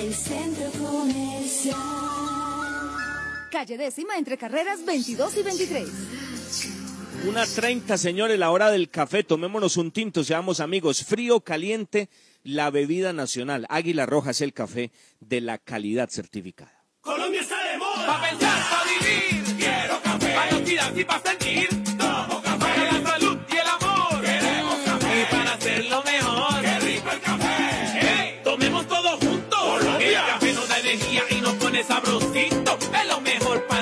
el centro comercial. Calle décima entre carreras 22 y 23. Una treinta, señores, la hora del café. Tomémonos un tinto, seamos amigos. Frío, caliente, la bebida nacional. Águila Roja es el café de la calidad certificada. Colombia está de moda. Pa' pensar, pa' vivir. Quiero café. Pa' identidad y pa' sentir. Tomo café. Para la salud y el amor. Queremos café. Y para hacerlo mejor. Qué rico el café. Hey, tomemos todos juntos. Colombia. El café nos da energía y nos pone sabrosito. Es lo mejor para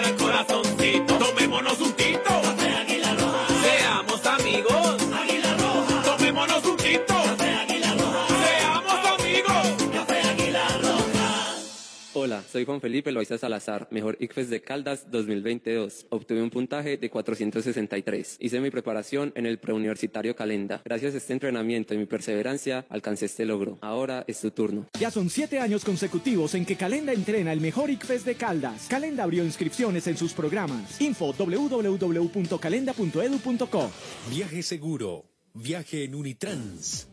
soy Juan Felipe Loaiza Salazar, mejor ICFES de Caldas 2022. Obtuve un puntaje de 463. Hice mi preparación en el preuniversitario Calenda. Gracias a este entrenamiento y mi perseverancia, alcancé este logro. Ahora es tu turno. Ya son siete años consecutivos en que Calenda entrena el mejor ICFES de Caldas. Calenda abrió inscripciones en sus programas. Info www.calenda.edu.co. Viaje seguro. Viaje en Unitrans.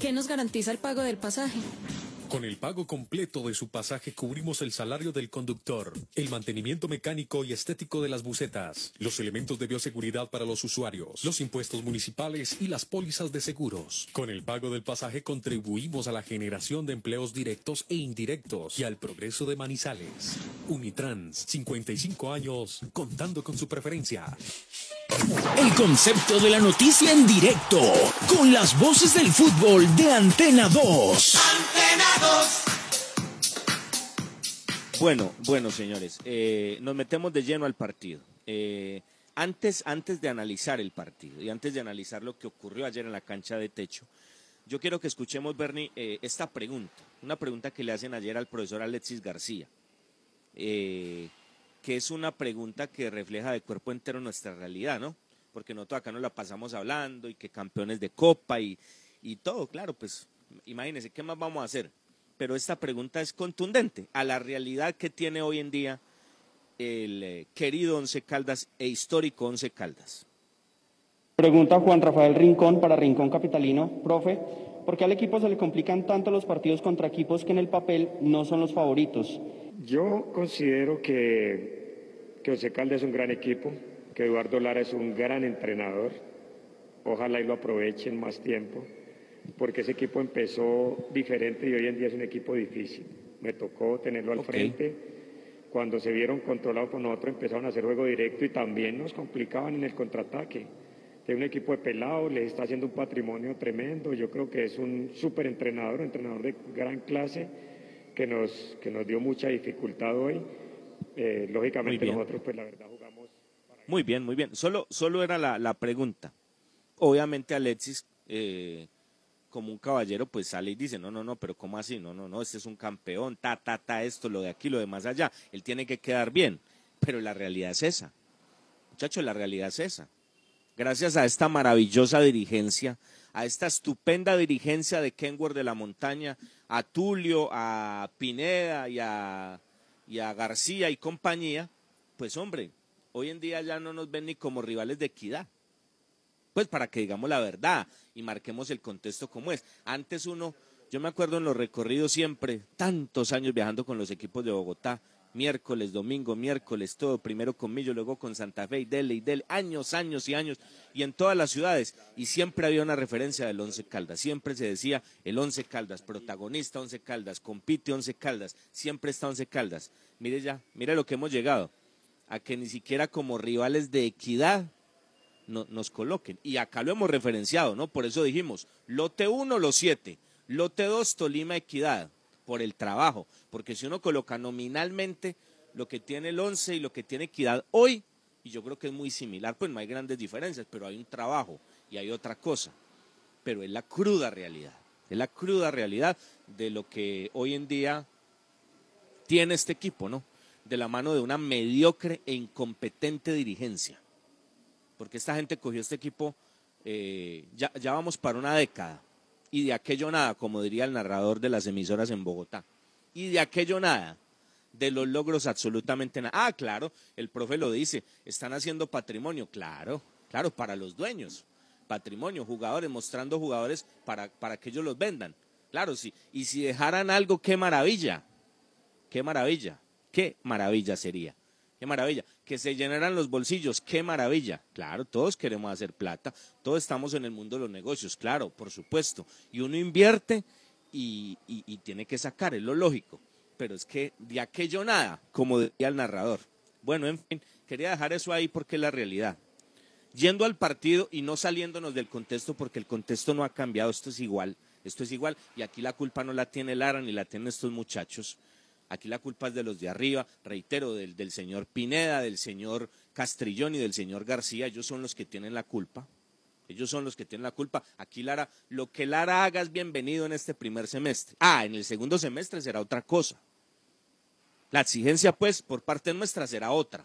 ¿Qué nos garantiza el pago del pasaje? Con el pago completo de su pasaje cubrimos el salario del conductor, el mantenimiento mecánico y estético de las bucetas, los elementos de bioseguridad para los usuarios, los impuestos municipales y las pólizas de seguros. Con el pago del pasaje contribuimos a la generación de empleos directos e indirectos y al progreso de Manizales. Unitrans, 55 años, contando con su preferencia. El concepto de la noticia en directo, con las voces del fútbol de Antena 2. Bueno, bueno, señores, eh, nos metemos de lleno al partido. Eh, antes, antes de analizar el partido y antes de analizar lo que ocurrió ayer en la cancha de techo, yo quiero que escuchemos, Bernie, eh, esta pregunta, una pregunta que le hacen ayer al profesor Alexis García, que es una pregunta que refleja de cuerpo entero nuestra realidad, ¿no? Porque nosotros acá nos la pasamos hablando y que campeones de copa y, y todo, claro, pues imagínense, ¿qué más vamos a hacer? Pero esta pregunta es contundente a la realidad que tiene hoy en día el eh, querido Once Caldas e histórico Once Caldas. Pregunta Juan Rafael Rincón para Rincón Capitalino. Profe, ¿por qué al equipo se le complican tanto los partidos contra equipos que en el papel no son los favoritos? Yo considero que, que Once Caldas es un gran equipo, que Eduardo Lara es un gran entrenador. Ojalá y lo aprovechen más tiempo, porque ese equipo empezó diferente y hoy en día es un equipo difícil. Me tocó tenerlo al frente. Cuando se vieron controlados por nosotros empezaron a hacer juego directo y también nos complicaban en el contraataque. De un equipo de pelados, les está haciendo un patrimonio tremendo. Yo creo que es un súper entrenador, un entrenador de gran clase que nos, que nos dio mucha dificultad hoy. Eh, lógicamente nosotros, pues la verdad, jugamos Muy bien, muy bien. Solo, solo era la, la pregunta. Obviamente Alexis, eh, como un caballero, pues sale y dice, no, no, no, pero ¿cómo así? No, no, no, este es un campeón, ta, ta, ta, esto, lo de aquí, lo de más allá. Él tiene que quedar bien. Pero la realidad es esa. Muchachos, la realidad es esa. Gracias a esta maravillosa dirigencia, a esta estupenda dirigencia de Kenworth de la Montaña, a Tulio, a Pineda y a, y a García y compañía, pues hombre, hoy en día ya no nos ven ni como rivales de equidad. Pues para que digamos la verdad y marquemos el contexto como es. Antes uno, yo me acuerdo en los recorridos siempre, tantos años viajando con los equipos de Bogotá, miércoles, domingo, miércoles, todo, primero con Millo, luego con Santa Fe y Dele y Dele, años, años y años, y en todas las ciudades, y siempre había una referencia del Once Caldas, siempre se decía el Once Caldas, protagonista Once Caldas, compite Once Caldas, siempre está Once Caldas. Mire ya, mire lo que hemos llegado, a que ni siquiera como rivales de equidad no- nos coloquen. Y acá lo hemos referenciado, ¿no? Por eso dijimos, lote 1, los 7, lote 2, Tolima Equidad, por el trabajo. Porque si uno coloca nominalmente lo que tiene el 11 y lo que tiene Equidad hoy, y yo creo que es muy similar, pues no hay grandes diferencias, pero hay un trabajo y hay otra cosa. Pero es la cruda realidad. Es la cruda realidad de lo que hoy en día tiene este equipo, ¿no? De la mano de una mediocre e incompetente dirigencia. Porque esta gente cogió este equipo, eh, ya, ya vamos para una década, y de aquello nada, como diría el narrador de las emisoras en Bogotá. Y de aquello nada, de los logros absolutamente nada. Ah, claro, el profe lo dice, están haciendo patrimonio, claro, claro, para los dueños. Patrimonio, jugadores, mostrando jugadores para, para que ellos los vendan. Claro, sí. Y si dejaran algo, qué maravilla. Qué maravilla. Qué maravilla sería. Qué maravilla. Que se llenaran los bolsillos. Qué maravilla. Claro, todos queremos hacer plata. Todos estamos en el mundo de los negocios. Claro, por supuesto. Y uno invierte y, y- y tiene que sacar, es lo lógico. Pero es que de aquello nada, como decía el narrador. Bueno, en fin, quería dejar eso ahí porque es la realidad. Yendo al partido y no saliéndonos del contexto porque el contexto no ha cambiado, esto es igual, esto es igual. Y aquí la culpa no la tiene Lara ni la tienen estos muchachos. Aquí la culpa es de los de arriba, reitero, del, del señor Pineda, del señor Castrillón y del señor García. Ellos son los que tienen la culpa. Ellos son los que tienen la culpa. Aquí Lara, lo que Lara haga es bienvenido en este primer semestre. Ah, en el segundo semestre será otra cosa. La exigencia, pues, por parte nuestra será otra.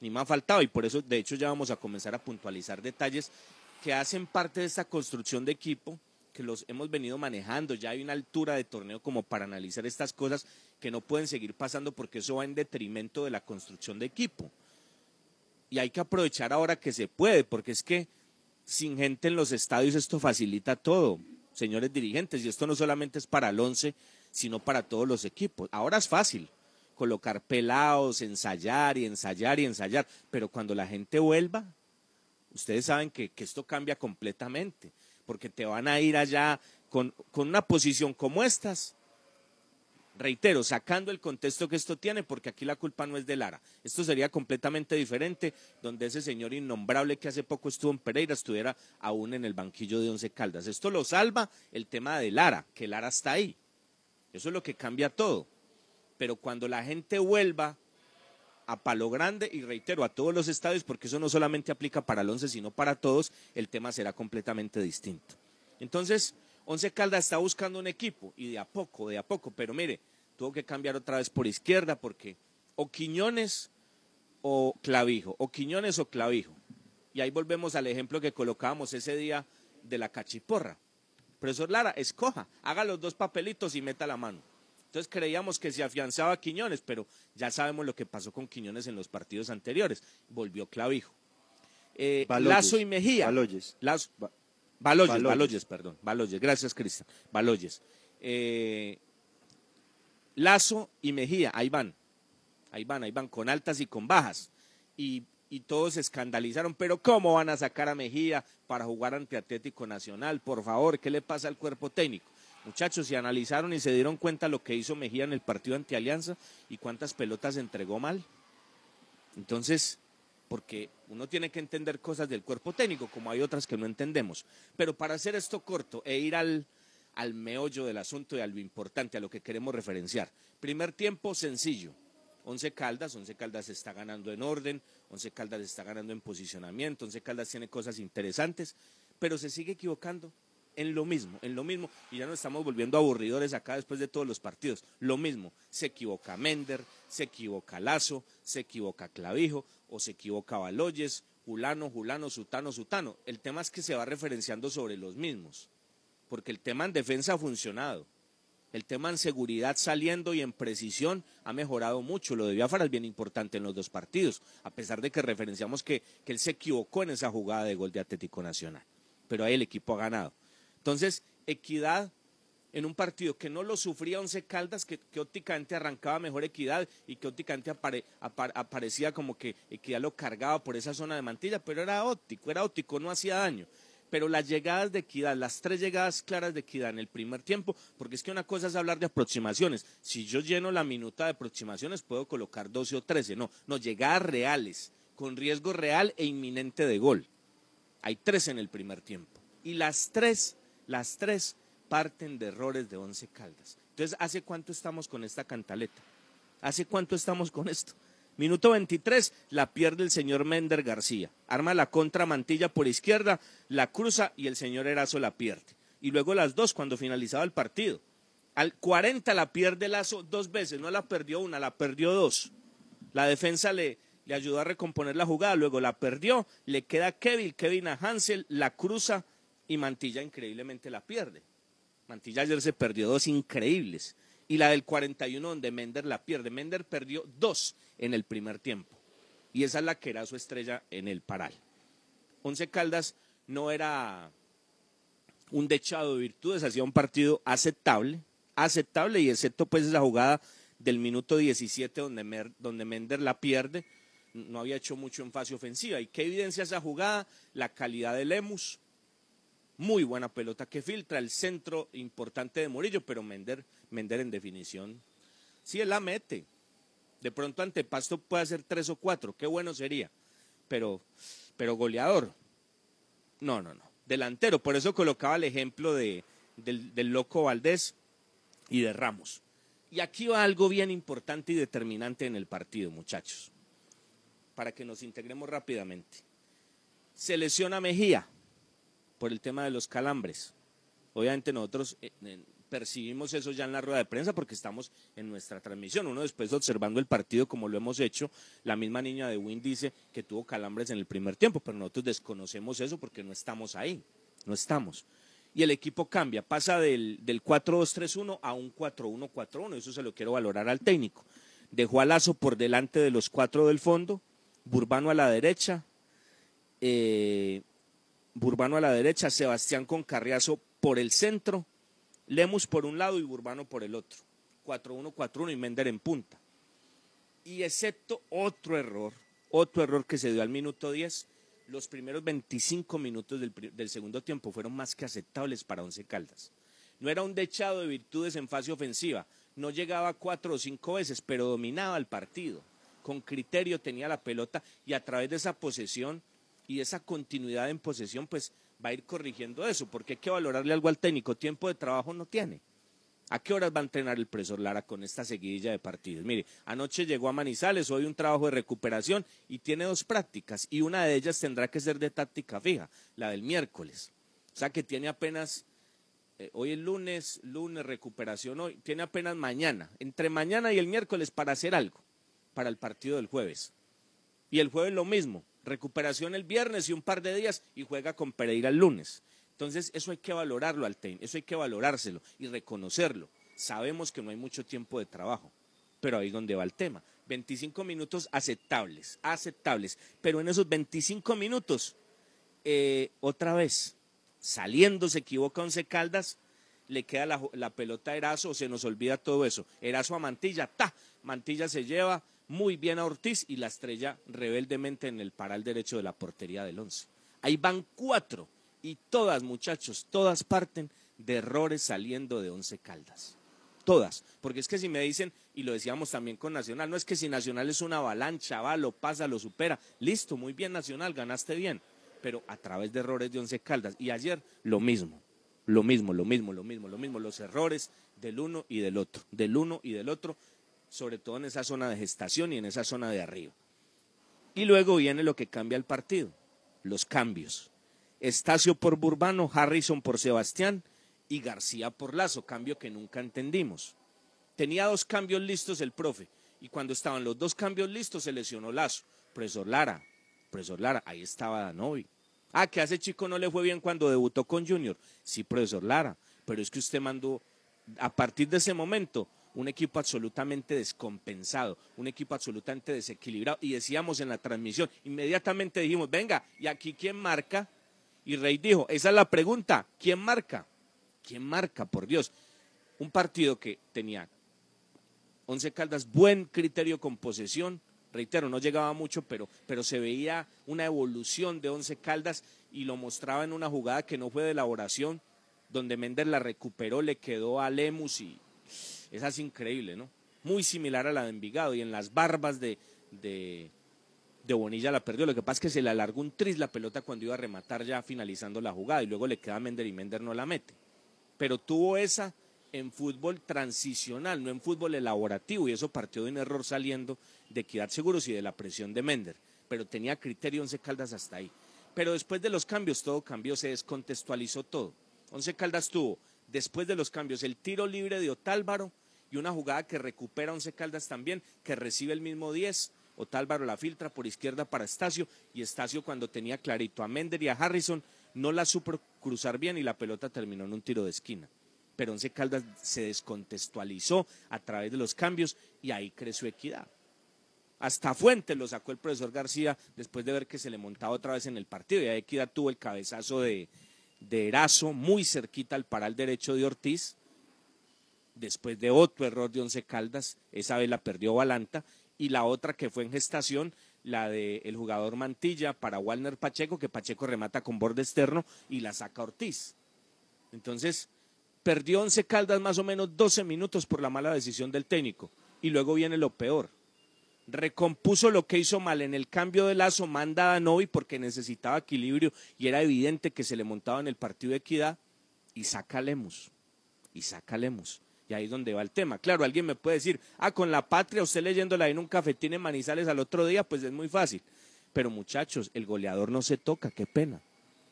Ni más faltaba. Y por eso, de hecho, ya vamos a comenzar a puntualizar detalles que hacen parte de esta construcción de equipo que los hemos venido manejando. Ya hay una altura de torneo como para analizar estas cosas que no pueden seguir pasando porque eso va en detrimento de la construcción de equipo. Y hay que aprovechar ahora que se puede, porque es que sin gente en los estadios esto facilita todo, señores dirigentes, y esto no solamente es para el 11, sino para todos los equipos. Ahora es fácil colocar pelados, ensayar y ensayar y ensayar, pero cuando la gente vuelva, ustedes saben que, que esto cambia completamente, porque te van a ir allá con, con una posición como estas, reitero, sacando el contexto que esto tiene, porque aquí la culpa no es de Lara. Esto sería completamente diferente, donde ese señor innombrable que hace poco estuvo en Pereira estuviera aún en el banquillo de Once Caldas. Esto lo salva el tema de Lara, que Lara está ahí. Eso es lo que cambia todo. Pero cuando la gente vuelva a Palo Grande, y reitero, a todos los estadios, porque eso no solamente aplica para el Once, sino para todos, el tema será completamente distinto. Entonces, Once Caldas está buscando un equipo, y de a poco, de a poco, pero mire, tuvo que cambiar otra vez por izquierda, porque o Quiñones o Clavijo, o Quiñones o Clavijo. Y ahí volvemos al ejemplo que colocábamos ese día de la cachiporra. Profesor Lara, escoja, haga los dos papelitos y meta la mano. Entonces creíamos que se afianzaba Quiñones, pero ya sabemos lo que pasó con Quiñones en los partidos anteriores. Volvió Clavijo. Eh, Baloyes. Lazo y Mejía. Baloyes. Lazo- Baloyes, Baloyes. Baloyes, perdón. Baloyes, gracias Cristian. Baloyes. Eh, Lazo y Mejía, ahí van. Ahí van, ahí van, con altas y con bajas. Y, y todos se escandalizaron, pero ¿cómo van a sacar a Mejía para jugar ante Atlético Nacional? Por favor, ¿qué le pasa al cuerpo técnico? Muchachos, se analizaron y se dieron cuenta lo que hizo Mejía en el partido ante Alianza y cuántas pelotas entregó mal. Entonces, porque uno tiene que entender cosas del cuerpo técnico, como hay otras que no entendemos. Pero para hacer esto corto e ir al, al meollo del asunto y a lo importante, a lo que queremos referenciar. Primer tiempo sencillo. Once Caldas, Once Caldas está ganando en orden, Once Caldas está ganando en posicionamiento, Once Caldas tiene cosas interesantes, pero se sigue equivocando en lo mismo, en lo mismo, y ya nos estamos volviendo aburridores acá después de todos los partidos. Lo mismo, se equivoca Mender, se equivoca Lazo, se equivoca Clavijo, o se equivoca Baloyes, Julano, Julano, Sutano, Sutano. El tema es que se va referenciando sobre los mismos, porque el tema en defensa ha funcionado. El tema en seguridad saliendo y en precisión ha mejorado mucho. Lo de Biafara es bien importante en los dos partidos, a pesar de que referenciamos que, que él se equivocó en esa jugada de gol de Atlético Nacional. Pero ahí el equipo ha ganado. Entonces, equidad en un partido que no lo sufría Once Caldas, que, que ópticamente arrancaba mejor equidad y que ópticamente apare- apar- aparecía como que equidad lo cargaba por esa zona de mantilla, pero era óptico, era óptico, no hacía daño. Pero las llegadas de equidad, las tres llegadas claras de equidad en el primer tiempo, porque es que una cosa es hablar de aproximaciones. Si yo lleno la minuta de aproximaciones, puedo colocar 12 o 13. No, no, llegadas reales, con riesgo real e inminente de gol. Hay tres en el primer tiempo. Y las tres, las tres parten de errores de Once Caldas. Entonces, ¿hace cuánto estamos con esta cantaleta? ¿Hace cuánto estamos con esto? Minuto 23, la pierde el señor Mender García. Arma la contra mantilla por izquierda, la cruza y el señor Erazo la pierde. y luego las dos cuando finalizaba el partido. Al 40 la pierde Lazo dos veces, no la perdió una, la perdió dos. La defensa le, le ayudó a recomponer la jugada, luego la perdió, le queda Kevin, Kevin a Hansel, la cruza y Mantilla increíblemente la pierde. Mantilla ayer se perdió dos increíbles. Y la del 41 donde Mender la pierde. Mender perdió dos en el primer tiempo. Y esa es la que era su estrella en el paral. Once Caldas no era un dechado de virtudes, hacía un partido aceptable, aceptable y excepto pues esa jugada del minuto 17 donde, Mender la pierde, no había hecho mucho en fase ofensiva. ¿Y qué evidencia esa jugada? La calidad de Lemus, muy buena pelota que filtra, el centro importante de Murillo, pero Mender, Mender en definición, si él la mete. De pronto ante Pasto puede hacer tres o cuatro, qué bueno sería, pero, pero goleador, no, no, no, delantero, por eso colocaba el ejemplo de, del, del loco Valdés y de Ramos. Y aquí va algo bien importante y determinante en el partido, muchachos, para que nos integremos rápidamente. Se lesiona Mejía, por el tema de los calambres. Obviamente nosotros eh, eh, percibimos eso ya en la rueda de prensa porque estamos en nuestra transmisión. Uno después observando el partido como lo hemos hecho, la misma niña de Win dice que tuvo calambres en el primer tiempo, pero nosotros desconocemos eso porque no estamos ahí, no estamos. Y el equipo cambia, pasa del, del 4-2-3-1 a un 4-1-4-1, eso se lo quiero valorar al técnico. Dejó a Lazo por delante de los cuatro del fondo, Burbano a la derecha, eh, Burbano a la derecha, Sebastián con Carriazo por el centro, Lemus por un lado y Burbano por el otro. 4-1-4-1 y Mender en punta. Y excepto otro error, otro error que se dio al minuto 10, los primeros 25 minutos del, del segundo tiempo fueron más que aceptables para Once Caldas. No era un dechado de virtudes en fase ofensiva, no llegaba cuatro o cinco veces, pero dominaba el partido. Con criterio tenía la pelota y a través de esa posesión y esa continuidad en posesión, pues va a ir corrigiendo eso, porque hay que valorarle algo al técnico, tiempo de trabajo no tiene. ¿A qué horas va a entrenar el profesor Lara con esta seguidilla de partidos? Mire, anoche llegó a Manizales, hoy un trabajo de recuperación y tiene dos prácticas y una de ellas tendrá que ser de táctica fija, la del miércoles. O sea que tiene apenas, eh, hoy es lunes, lunes, recuperación hoy, tiene apenas mañana, entre mañana y el miércoles para hacer algo, para el partido del jueves. Y el jueves lo mismo, recuperación el viernes y un par de días y juega con Pereira el lunes. Entonces, eso hay que valorarlo al TEN, eso hay que valorárselo y reconocerlo. Sabemos que no hay mucho tiempo de trabajo, pero ahí es donde va el tema. 25 minutos aceptables, aceptables, pero en esos 25 minutos, eh, otra vez, saliendo, se equivoca Once Caldas, le queda la, la pelota a Erazo, se nos olvida todo eso. Erazo a Mantilla, ta, Mantilla se lleva, muy bien a Ortiz y la estrella rebeldemente en el paral derecho de la portería del once. Ahí van cuatro y todas, muchachos, todas parten de errores saliendo de once caldas. Todas. Porque es que si me dicen, y lo decíamos también con Nacional, no es que si Nacional es una avalancha, va, lo pasa, lo supera. Listo, muy bien Nacional, ganaste bien. Pero a través de errores de once caldas. Y ayer lo mismo, lo mismo, lo mismo, lo mismo, lo mismo. Los errores del uno y del otro, del uno y del otro sobre todo en esa zona de gestación y en esa zona de arriba. Y luego viene lo que cambia el partido, los cambios. Estacio por Burbano, Harrison por Sebastián y García por Lazo, cambio que nunca entendimos. Tenía dos cambios listos el profe y cuando estaban los dos cambios listos se lesionó Lazo. Profesor Lara, profesor Lara, ahí estaba Danovi. Ah, que a ese chico no le fue bien cuando debutó con Junior. Sí, profesor Lara, pero es que usted mandó, a partir de ese momento, un equipo absolutamente descompensado, un equipo absolutamente desequilibrado. Y decíamos en la transmisión, inmediatamente dijimos, venga, ¿y aquí quién marca? Y Rey dijo, esa es la pregunta, ¿quién marca? ¿Quién marca, por Dios? Un partido que tenía Once Caldas, buen criterio con posesión, reitero, no llegaba mucho, pero, pero se veía una evolución de Once Caldas y lo mostraba en una jugada que no fue de elaboración, donde Méndez la recuperó, le quedó a Lemus y, esa es increíble, ¿no? Muy similar a la de Envigado y en las barbas de, de, Bonilla la perdió. Lo que pasa es que se le alargó un tris la pelota cuando iba a rematar ya finalizando la jugada y luego le queda a Mender y Mender no la mete. Pero tuvo esa en fútbol transicional, no en fútbol elaborativo y eso partió de un error saliendo de Equidad Seguros y de la presión de Mender. Pero tenía criterio Once Caldas hasta ahí. Pero después de los cambios todo cambió, se descontextualizó todo. Once Caldas tuvo, después de los cambios, el tiro libre de Otálvaro y una jugada que recupera Once Caldas también, que recibe el mismo 10. Otálvaro la filtra por izquierda para Estacio y Estacio cuando tenía clarito a Mender y a Harrison no la supo cruzar bien y la pelota terminó en un tiro de esquina. Pero Once Caldas se descontextualizó a través de los cambios y ahí creció equidad. Hasta Fuentes lo sacó el profesor García después de ver que se le montaba otra vez en el partido. Y Equidad tuvo el cabezazo de, de Erazo muy cerquita al paral derecho de Ortiz. Después de otro error de Once Caldas, esa vez la perdió Balanta. Y la otra que fue en gestación, la del jugador Mantilla para Walner Pacheco, que Pacheco remata con borde externo y la saca Ortiz. Entonces, perdió Once Caldas más o menos 12 minutos por la mala decisión del técnico. Y luego viene lo peor recompuso lo que hizo mal en el cambio de lazo, manda a Novi porque necesitaba equilibrio y era evidente que se le montaba en el partido de equidad y saca Lemus. Y saca Lemus. Y ahí es donde va el tema. Claro, alguien me puede decir, ah, con la patria, usted leyéndola en un cafetín en Manizales al otro día, pues es muy fácil. Pero muchachos, el goleador no se toca, qué pena.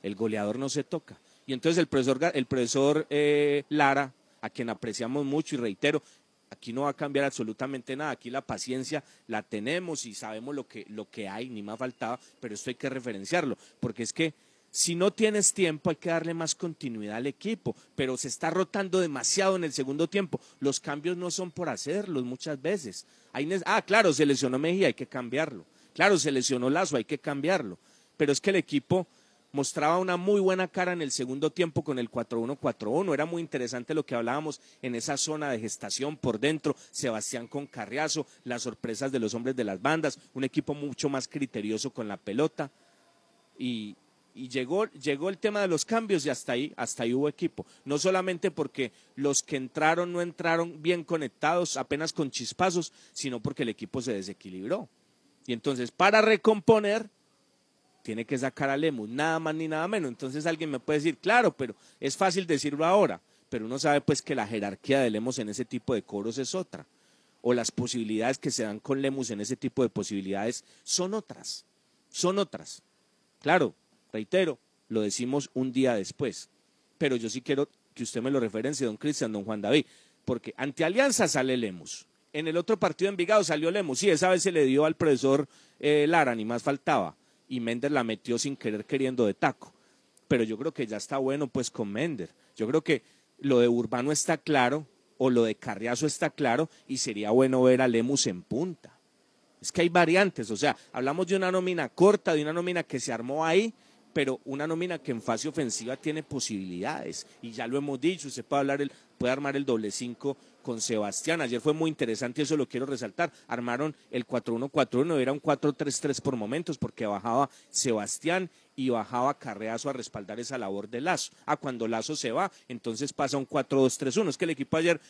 El goleador no se toca. Y entonces el profesor, el profesor eh, Lara, a quien apreciamos mucho y reitero, Aquí no va a cambiar absolutamente nada, aquí la paciencia la tenemos y sabemos lo que, lo que hay, ni más faltaba, pero esto hay que referenciarlo, porque es que si no tienes tiempo hay que darle más continuidad al equipo, pero se está rotando demasiado en el segundo tiempo. Los cambios no son por hacerlos muchas veces. ah, claro, se lesionó Mejía, hay que cambiarlo. Claro, se lesionó Lazo, hay que cambiarlo. Pero es que el equipo mostraba una muy buena cara en el segundo tiempo con el 4-1-4-1. Era muy interesante lo que hablábamos en esa zona de gestación por dentro. Sebastián con Carriazo, las sorpresas de los hombres de las bandas, un equipo mucho más criterioso con la pelota. Y, llegó, llegó el tema de los cambios y hasta ahí, hasta ahí hubo equipo. No solamente porque los que entraron no entraron bien conectados, apenas con chispazos, sino porque el equipo se desequilibró. Y entonces, para recomponer, tiene que sacar a Lemus, nada más ni nada menos. Entonces alguien me puede decir, claro, pero es fácil decirlo ahora, pero uno sabe pues que la jerarquía de Lemus en ese tipo de coros es otra, o las posibilidades que se dan con Lemus en ese tipo de posibilidades son otras, son otras. Claro, reitero, lo decimos un día después, pero yo sí quiero que usted me lo referencie, don Cristian, don Juan David, porque ante Alianza sale Lemus. En el otro partido en Vigado salió Lemus, sí, esa vez se le dio al profesor eh, Lara, ni más faltaba y Mender la metió sin querer queriendo de taco. Pero yo creo que ya está bueno pues con Mender. Yo creo que lo de Urbano está claro o lo de Carriazo está claro y sería bueno ver a Lemus en punta. Es que hay variantes, o sea, hablamos de una nómina corta, de una nómina que se armó ahí, pero una nómina que en fase ofensiva tiene posibilidades. Y ya lo hemos dicho, usted puede, hablar el, puede armar el doble cinco con Sebastián. Ayer fue muy interesante, eso lo quiero resaltar. Armaron el 4-1-4-1, era un 4-3-3 por momentos, porque bajaba Sebastián y bajaba Carreazo a respaldar esa labor de Lazo. Ah, cuando Lazo se va, entonces pasa un 4-2-3-1. Es que el equipo ayer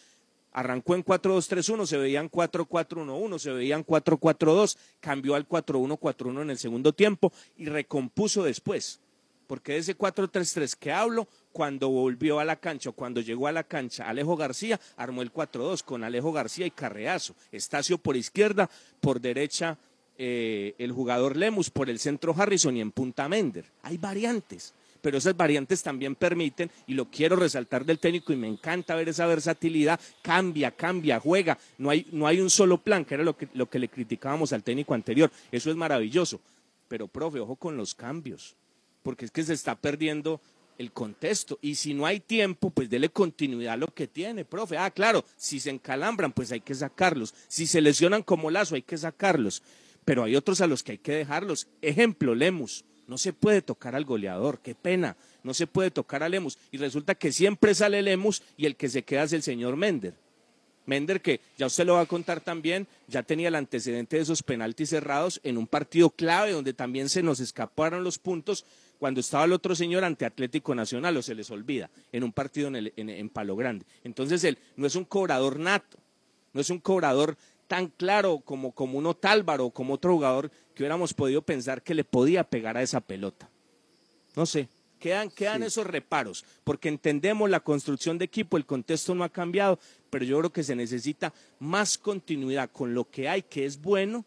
arrancó en 4-2-3-1, se veían 4-4-1-1, se veían 4-4-2, cambió al 4-1-4-1 en el segundo tiempo y recompuso después. Porque ese 4-3-3 que hablo, cuando volvió a la cancha, cuando llegó a la cancha Alejo García, armó el 4-2 con Alejo García y Carreazo. Estacio por izquierda, por derecha eh, el jugador Lemus, por el centro Harrison y en punta Mender. Hay variantes, pero esas variantes también permiten, y lo quiero resaltar del técnico y me encanta ver esa versatilidad, cambia, cambia, juega. No hay, no hay un solo plan, que era lo que, lo que le criticábamos al técnico anterior. Eso es maravilloso. Pero, profe, ojo con los cambios, porque es que se está perdiendo el contexto. Y si no hay tiempo, pues dele continuidad a lo que tiene, profe. Ah, claro, si se encalambran, pues hay que sacarlos. Si se lesionan como lazo, hay que sacarlos. Pero hay otros a los que hay que dejarlos. Ejemplo, Lemus. No se puede tocar al goleador, qué pena. No se puede tocar a Lemus. Y resulta que siempre sale Lemus y el que se queda es el señor Mender. Mender, que ya usted lo va a contar también, ya tenía el antecedente de esos penaltis cerrados en un partido clave donde también se nos escaparon los puntos cuando estaba el otro señor ante Atlético Nacional, o se les olvida, en un partido en, Palo Grande. Entonces él no es un cobrador nato, no es un cobrador tan claro como, como un Otálvaro o como otro jugador que hubiéramos podido pensar que le podía pegar a esa pelota. No sé, quedan, quedan esos reparos, porque entendemos la construcción de equipo, el contexto no ha cambiado, pero yo creo que se necesita más continuidad con lo que hay, que es bueno,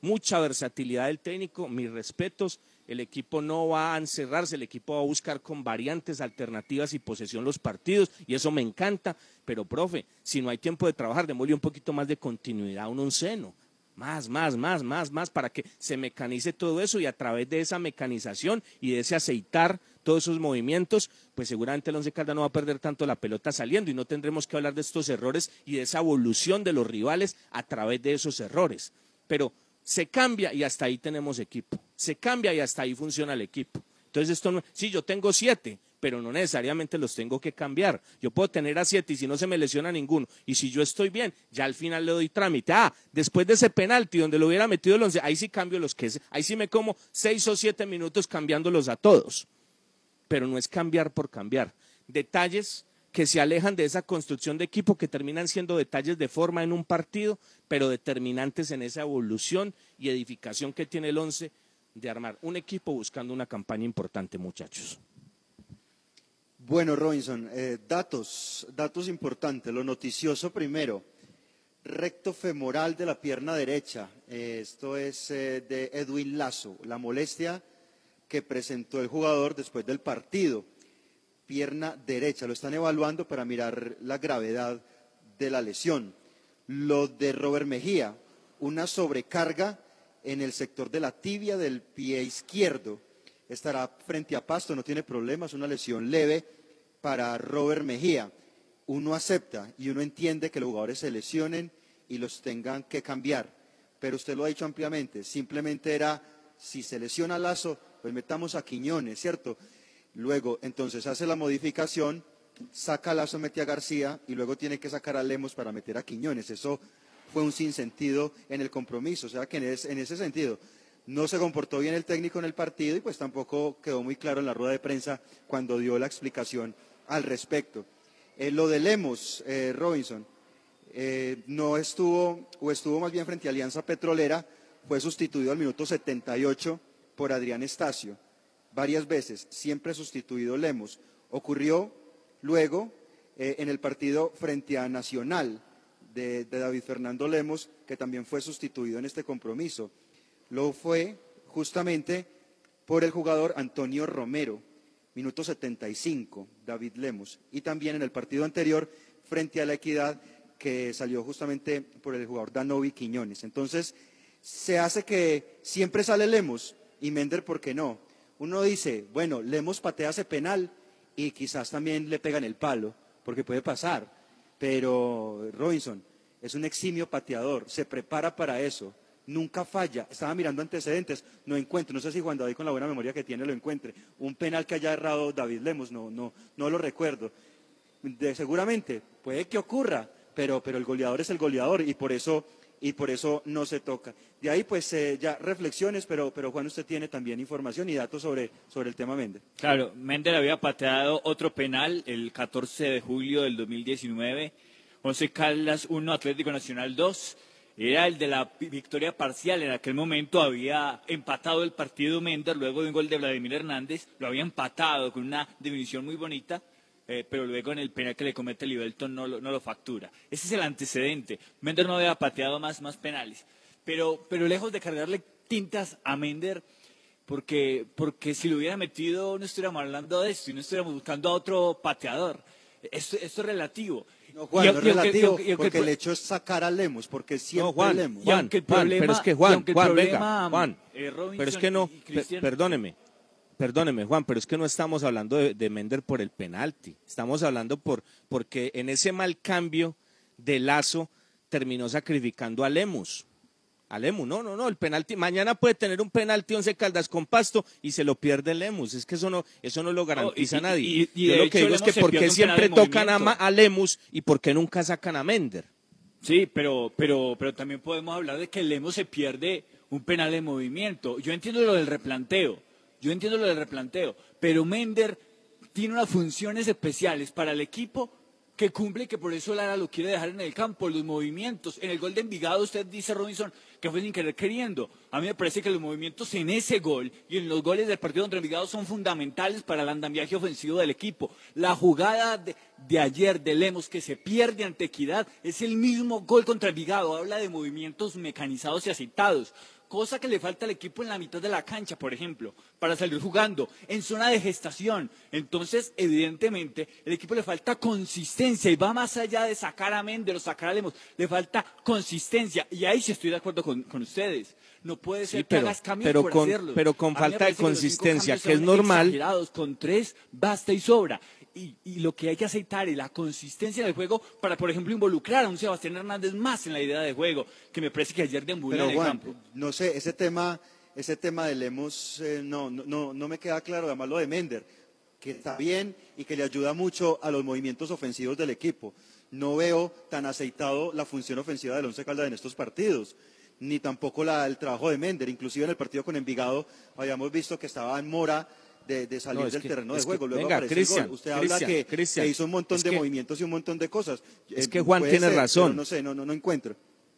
mucha versatilidad del técnico, mis respetos, el equipo no va a encerrarse, el equipo va a buscar con variantes, alternativas y posesión los partidos, y eso me encanta. Pero, profe, si no hay tiempo de trabajar, démosle un poquito más de continuidad a un onceno. Más, más, más, más, más, para que se mecanice todo eso y a través de esa mecanización y de ese aceitar todos esos movimientos, pues seguramente el Once Caldas no va a perder tanto la pelota saliendo y no tendremos que hablar de estos errores y de esa evolución de los rivales a través de esos errores. Pero se cambia y hasta ahí tenemos equipo. Se cambia y hasta ahí funciona el equipo. Entonces esto no, sí, yo tengo siete, pero no necesariamente los tengo que cambiar. Yo puedo tener a siete y si no se me lesiona ninguno, y si yo estoy bien, ya al final le doy trámite. Ah, después de ese penalti donde lo hubiera metido el once, ahí sí cambio los que, ahí sí me como seis o siete minutos cambiándolos a todos. Pero no es cambiar por cambiar. Detalles que se alejan de esa construcción de equipo, que terminan siendo detalles de forma en un partido, pero determinantes en esa evolución y edificación que tiene el once de armar un equipo buscando una campaña importante, muchachos. Bueno, Robinson, eh, datos, datos importantes. Lo noticioso primero, recto femoral de la pierna derecha. Eh, esto es eh, de Edwin Lazo, la molestia que presentó el jugador después del partido. Pierna derecha, lo están evaluando para mirar la gravedad de la lesión. Lo de Robert Mejía, una sobrecarga en el sector de la tibia del pie izquierdo. Estará frente a Pasto, no tiene problemas, una lesión leve para Robert Mejía. Uno acepta y uno entiende que los jugadores se lesionen y los tengan que cambiar. Pero usted lo ha dicho ampliamente, simplemente era, si se lesiona Lazo, pues metamos a Quiñones, ¿cierto? Luego, entonces hace la modificación, saca Lazo, mete a García y luego tiene que sacar a Lemos para meter a Quiñones. Eso fue un sinsentido en el compromiso. O sea que en, ese sentido no se comportó bien el técnico en el partido y pues tampoco quedó muy claro en la rueda de prensa cuando dio la explicación al respecto. Eh, lo de Lemos, eh, Robinson, eh, no estuvo, o estuvo más bien frente a Alianza Petrolera, fue sustituido al minuto 78 por Adrián Estacio, varias veces, siempre sustituido Lemos. Ocurrió luego en el partido frente a Nacional, de, David Fernando Lemos, que también fue sustituido en este compromiso. Lo fue justamente por el jugador Antonio Romero, minuto 75, David Lemos. Y también en el partido anterior, frente a la Equidad, que salió justamente por el jugador Danovi Quiñones. Entonces, se hace que siempre sale Lemos y Mender, ¿por qué no? Uno dice, bueno, Lemos patea ese penal y quizás también le pegan el palo, porque puede pasar pero Robinson es un eximio pateador, se prepara para eso, nunca falla. Estaba mirando antecedentes, no encuentro, no sé si Juan David con la buena memoria que tiene lo encuentre. Un penal que haya errado David Lemos, no, no, no lo recuerdo. seguramente, puede que ocurra, pero, pero el goleador es el goleador y por eso y por eso no se toca. De ahí, pues, eh, ya reflexiones, pero, pero Juan, usted tiene también información y datos sobre, sobre el tema Méndez. Claro, Méndez había pateado otro penal el 14 de julio del 2019, Once Caldas 1, Atlético Nacional 2. Era el de la victoria parcial. En aquel momento había empatado el partido Méndez luego de un gol de Vladimir Hernández. Lo había empatado con una definición muy bonita eh, pero luego en el penal que le comete Libelton no lo, no lo factura. Ese es el antecedente. Mender no había pateado más, más penales. Pero, pero lejos de cargarle tintas a Mender, porque, porque si lo hubiera metido no estuviéramos hablando de esto y no estuviéramos buscando a otro pateador. Esto, esto es relativo. No, Juan, no es relativo, porque el, hecho es sacar a Lemos, porque siempre Juan, Lemos. Juan, Juan, pero es que Juan, Juan, venga, Juan, eh, pero es que no, perdóneme, Perdóneme, Juan, pero es que no estamos hablando de, Mender por el penalti. Estamos hablando por porque en ese mal cambio de Lazo terminó sacrificando a Lemus. A Lemus, no, no, no, el penalti. Mañana puede tener un penalti once caldas con pasto y se lo pierde Lemus. Es que eso no, eso no lo garantiza nadie. Y, Yo lo que digo es que por qué siempre tocan a, a, Lemus y por qué nunca sacan a Mender. Sí, pero, pero, pero también podemos hablar de que Lemus se pierde un penal de movimiento. Yo entiendo lo del replanteo yo entiendo lo del replanteo, pero Mender tiene unas funciones especiales para el equipo que cumple y que por eso Lara lo quiere dejar en el campo, los movimientos. En el gol de Envigado usted dice, Robinson, que fue sin querer queriendo. A mí me parece que los movimientos en ese gol y en los goles del partido contra Envigado son fundamentales para el andamiaje ofensivo del equipo. La jugada de, de, ayer de Lemos que se pierde ante Equidad es el mismo gol contra Envigado. Habla de movimientos mecanizados y aceitados cosa que le falta al equipo en la mitad de la cancha, por ejemplo, para salir jugando en zona de gestación. Entonces, evidentemente, el equipo le falta consistencia y va más allá de sacar a Méndez o sacar a Lemos, le falta consistencia. Y ahí sí estoy de acuerdo con, con ustedes. No puede ser Sí, que hagas cambios pero por con- hacerlo. pero con falta de que consistencia, que es normal. Con tres basta y sobra. Y, y lo que hay que aceitar es la consistencia del juego para, por ejemplo, involucrar a un Sebastián Hernández más en la idea de juego, que me parece que ayer deambuló en el Juan, campo. no sé, ese tema, ese tema de Lemos eh, no, no, no, me queda claro, además lo de Mender, que está bien y que le ayuda mucho a los movimientos ofensivos del equipo. No veo tan aceitado la función ofensiva del Once Caldas en estos partidos, ni tampoco la, el trabajo de Mender. Inclusive en el partido con Envigado habíamos visto que estaba en mora de, de salir No, del que- terreno de que- juego. Luego venga, aparece el Cristian, gol. Usted habla Cristian, que, que hizo un montón de que- movimientos y un montón de cosas. Es Eh, que Juan tiene ser, razón. no sé, no, no, no encuentro.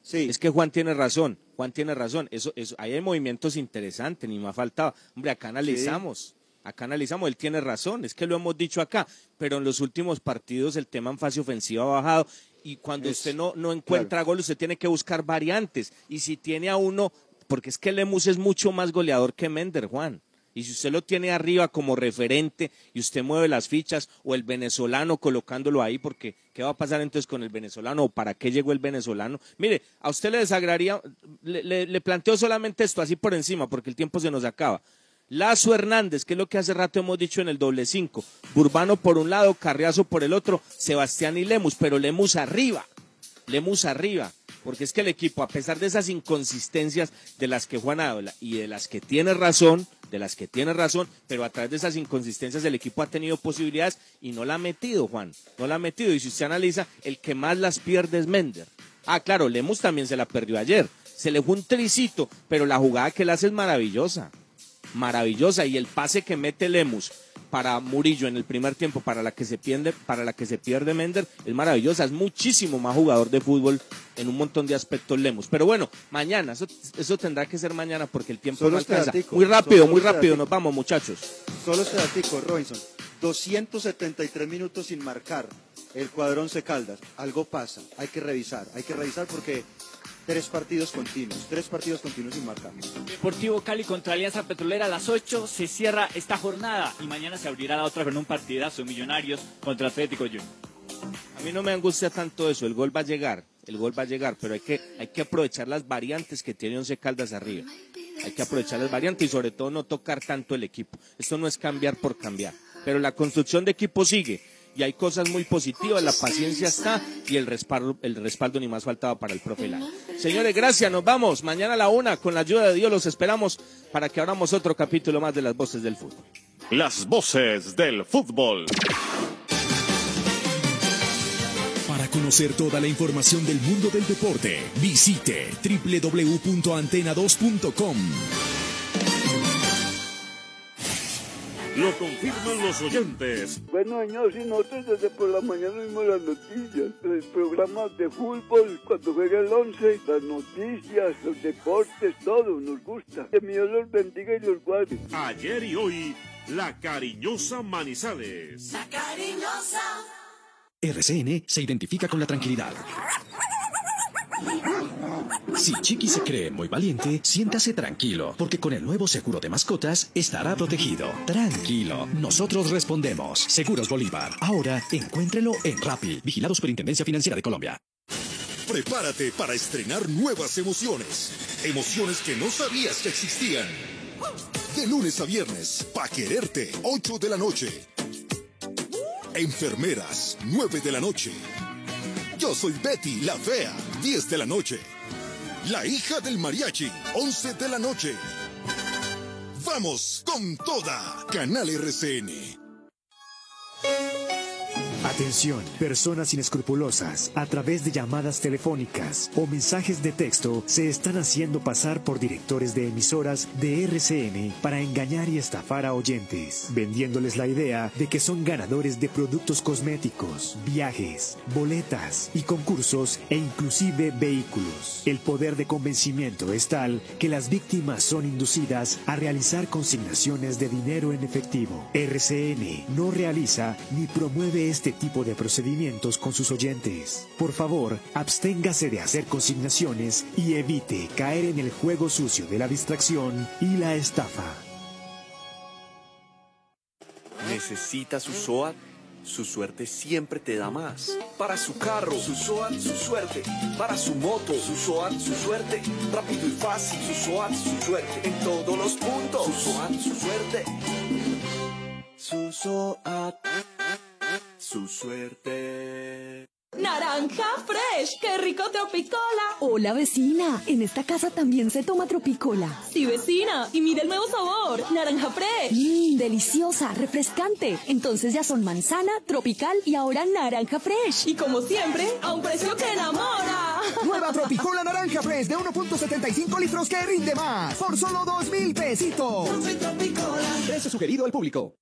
Sí. Es que Juan tiene razón, Juan tiene razón. Eso, eso, ahí hay movimientos interesantes, ni me ha faltado. Hombre, acá analizamos, acá analizamos, él tiene razón, es que lo hemos dicho acá, pero en los últimos partidos el tema en fase ofensiva ha bajado y cuando Es- usted no, no encuentra gol, usted tiene que buscar variantes. Y si tiene a uno, porque es que Lemus es mucho más goleador que Mender, Juan. Y si usted lo tiene arriba como referente y usted mueve las fichas o el venezolano colocándolo ahí, porque ¿qué va a pasar entonces con el venezolano o para qué llegó el venezolano? Mire, a usted le desagradaría, le, le- le planteo solamente esto así por encima, porque el tiempo se nos acaba. Lazo Hernández, que es lo que hace rato hemos dicho en el doble cinco. Burbano por un lado, Carriazo por el otro, Sebastián y Lemus, pero Lemus arriba. Lemus arriba, porque es que el equipo, a pesar de esas inconsistencias de las que Juan habla y de las que tiene razón, de las que tiene razón, pero a través de esas inconsistencias el equipo ha tenido posibilidades y no la ha metido, Juan, no la ha metido. Y si usted analiza, el que más las pierde es Mender. Ah, claro, Lemus también se la perdió ayer. Se le fue un tricito, pero la jugada que él hace es maravillosa maravillosa y el pase que mete Lemus para Murillo en el primer tiempo para la que se pierde para la que se pierde Mender es maravillosa es muchísimo más jugador de fútbol en un montón de aspectos Lemus pero bueno mañana eso, eso tendrá que ser mañana porque el tiempo Solo no este alcanza datico, muy rápido muy este rápido datico. nos vamos muchachos Solo este datico, Robinson. 273 minutos sin marcar el cuadrón se Caldas. Algo pasa, hay que revisar, hay que revisar porque tres partidos continuos, tres partidos continuos sin marcar. Deportivo Cali contra Alianza Petrolera a las 8 se cierra esta jornada y mañana se abrirá la otra con un partidazo Millonarios contra Atlético Junior. a mí no me angustia tanto eso el gol va a llegar el gol va a llegar pero hay que hay que aprovechar las variantes que tiene Once Caldas arriba hay que aprovechar las variantes y sobre todo no tocar tanto el equipo. Esto no es cambiar por cambiar, pero la construcción de equipo sigue y hay cosas muy positivas, la paciencia está y el respaldo, el respaldo ni más faltaba para el profe Lara. Señores, gracias, nos vamos. Mañana a la una, con la ayuda de Dios, los esperamos para que abramos otro capítulo más de las voces del fútbol. Las voces del fútbol. Para conocer toda la información del mundo del deporte, visite www.antena2.com. Lo confirman los oyentes. Bueno, señor, si nosotros desde por la mañana vimos las noticias, el programa de fútbol, cuando juega el 11, las noticias, los deportes, todo nos gusta. Que Dios los bendiga y los guarde. Ayer y hoy, la cariñosa Manizales. La cariñosa. RCN se identifica con la tranquilidad. Si Chiqui se cree muy valiente, siéntase tranquilo, porque con el nuevo seguro de mascotas estará protegido. Tranquilo, nosotros respondemos. Seguros Bolívar. Ahora encuéntrelo en Rappi, vigilado Superintendencia Financiera de Colombia. Prepárate para estrenar nuevas emociones. Emociones que no sabías que existían. De lunes a viernes, Pa' Quererte, 8 de la noche. Enfermeras, 9 de la noche. Yo soy Betty, la fea, 10 de la noche. La hija del mariachi, 11 de la noche. Vamos con toda. Canal RCN. Atención, personas inescrupulosas, a través de llamadas telefónicas o mensajes de texto, se están haciendo pasar por directores de emisoras de RCN para engañar y estafar a oyentes, vendiéndoles la idea de que son ganadores de productos cosméticos, viajes, boletas y concursos e inclusive vehículos. El poder de convencimiento es tal que las víctimas son inducidas a realizar consignaciones de dinero en efectivo. RCN no realiza ni promueve este tipo de procedimientos con sus oyentes. Por favor, absténgase de hacer consignaciones y evite caer en el juego sucio de la distracción y la estafa. necesita su SOAT, su suerte siempre te da más. Para su carro, su SOAT, su suerte. Para su moto, su SOAT, su suerte. Rápido y fácil, su SOAT, su suerte. En todos los puntos, su SOAT, su suerte. Su SOAT, su suerte. Naranja Fresh, qué rico tropicola. Hola vecina, en esta casa también se toma tropicola. Sí vecina, y mira el nuevo sabor, naranja Fresh. Mmm, deliciosa, refrescante. Entonces ya son manzana, tropical y ahora naranja Fresh. Y como siempre, a un precio que enamora. Nueva Tropicola Naranja Fresh de 1.75 litros que rinde más. Por solo 2 mil pesitos. Precio sugerido al público.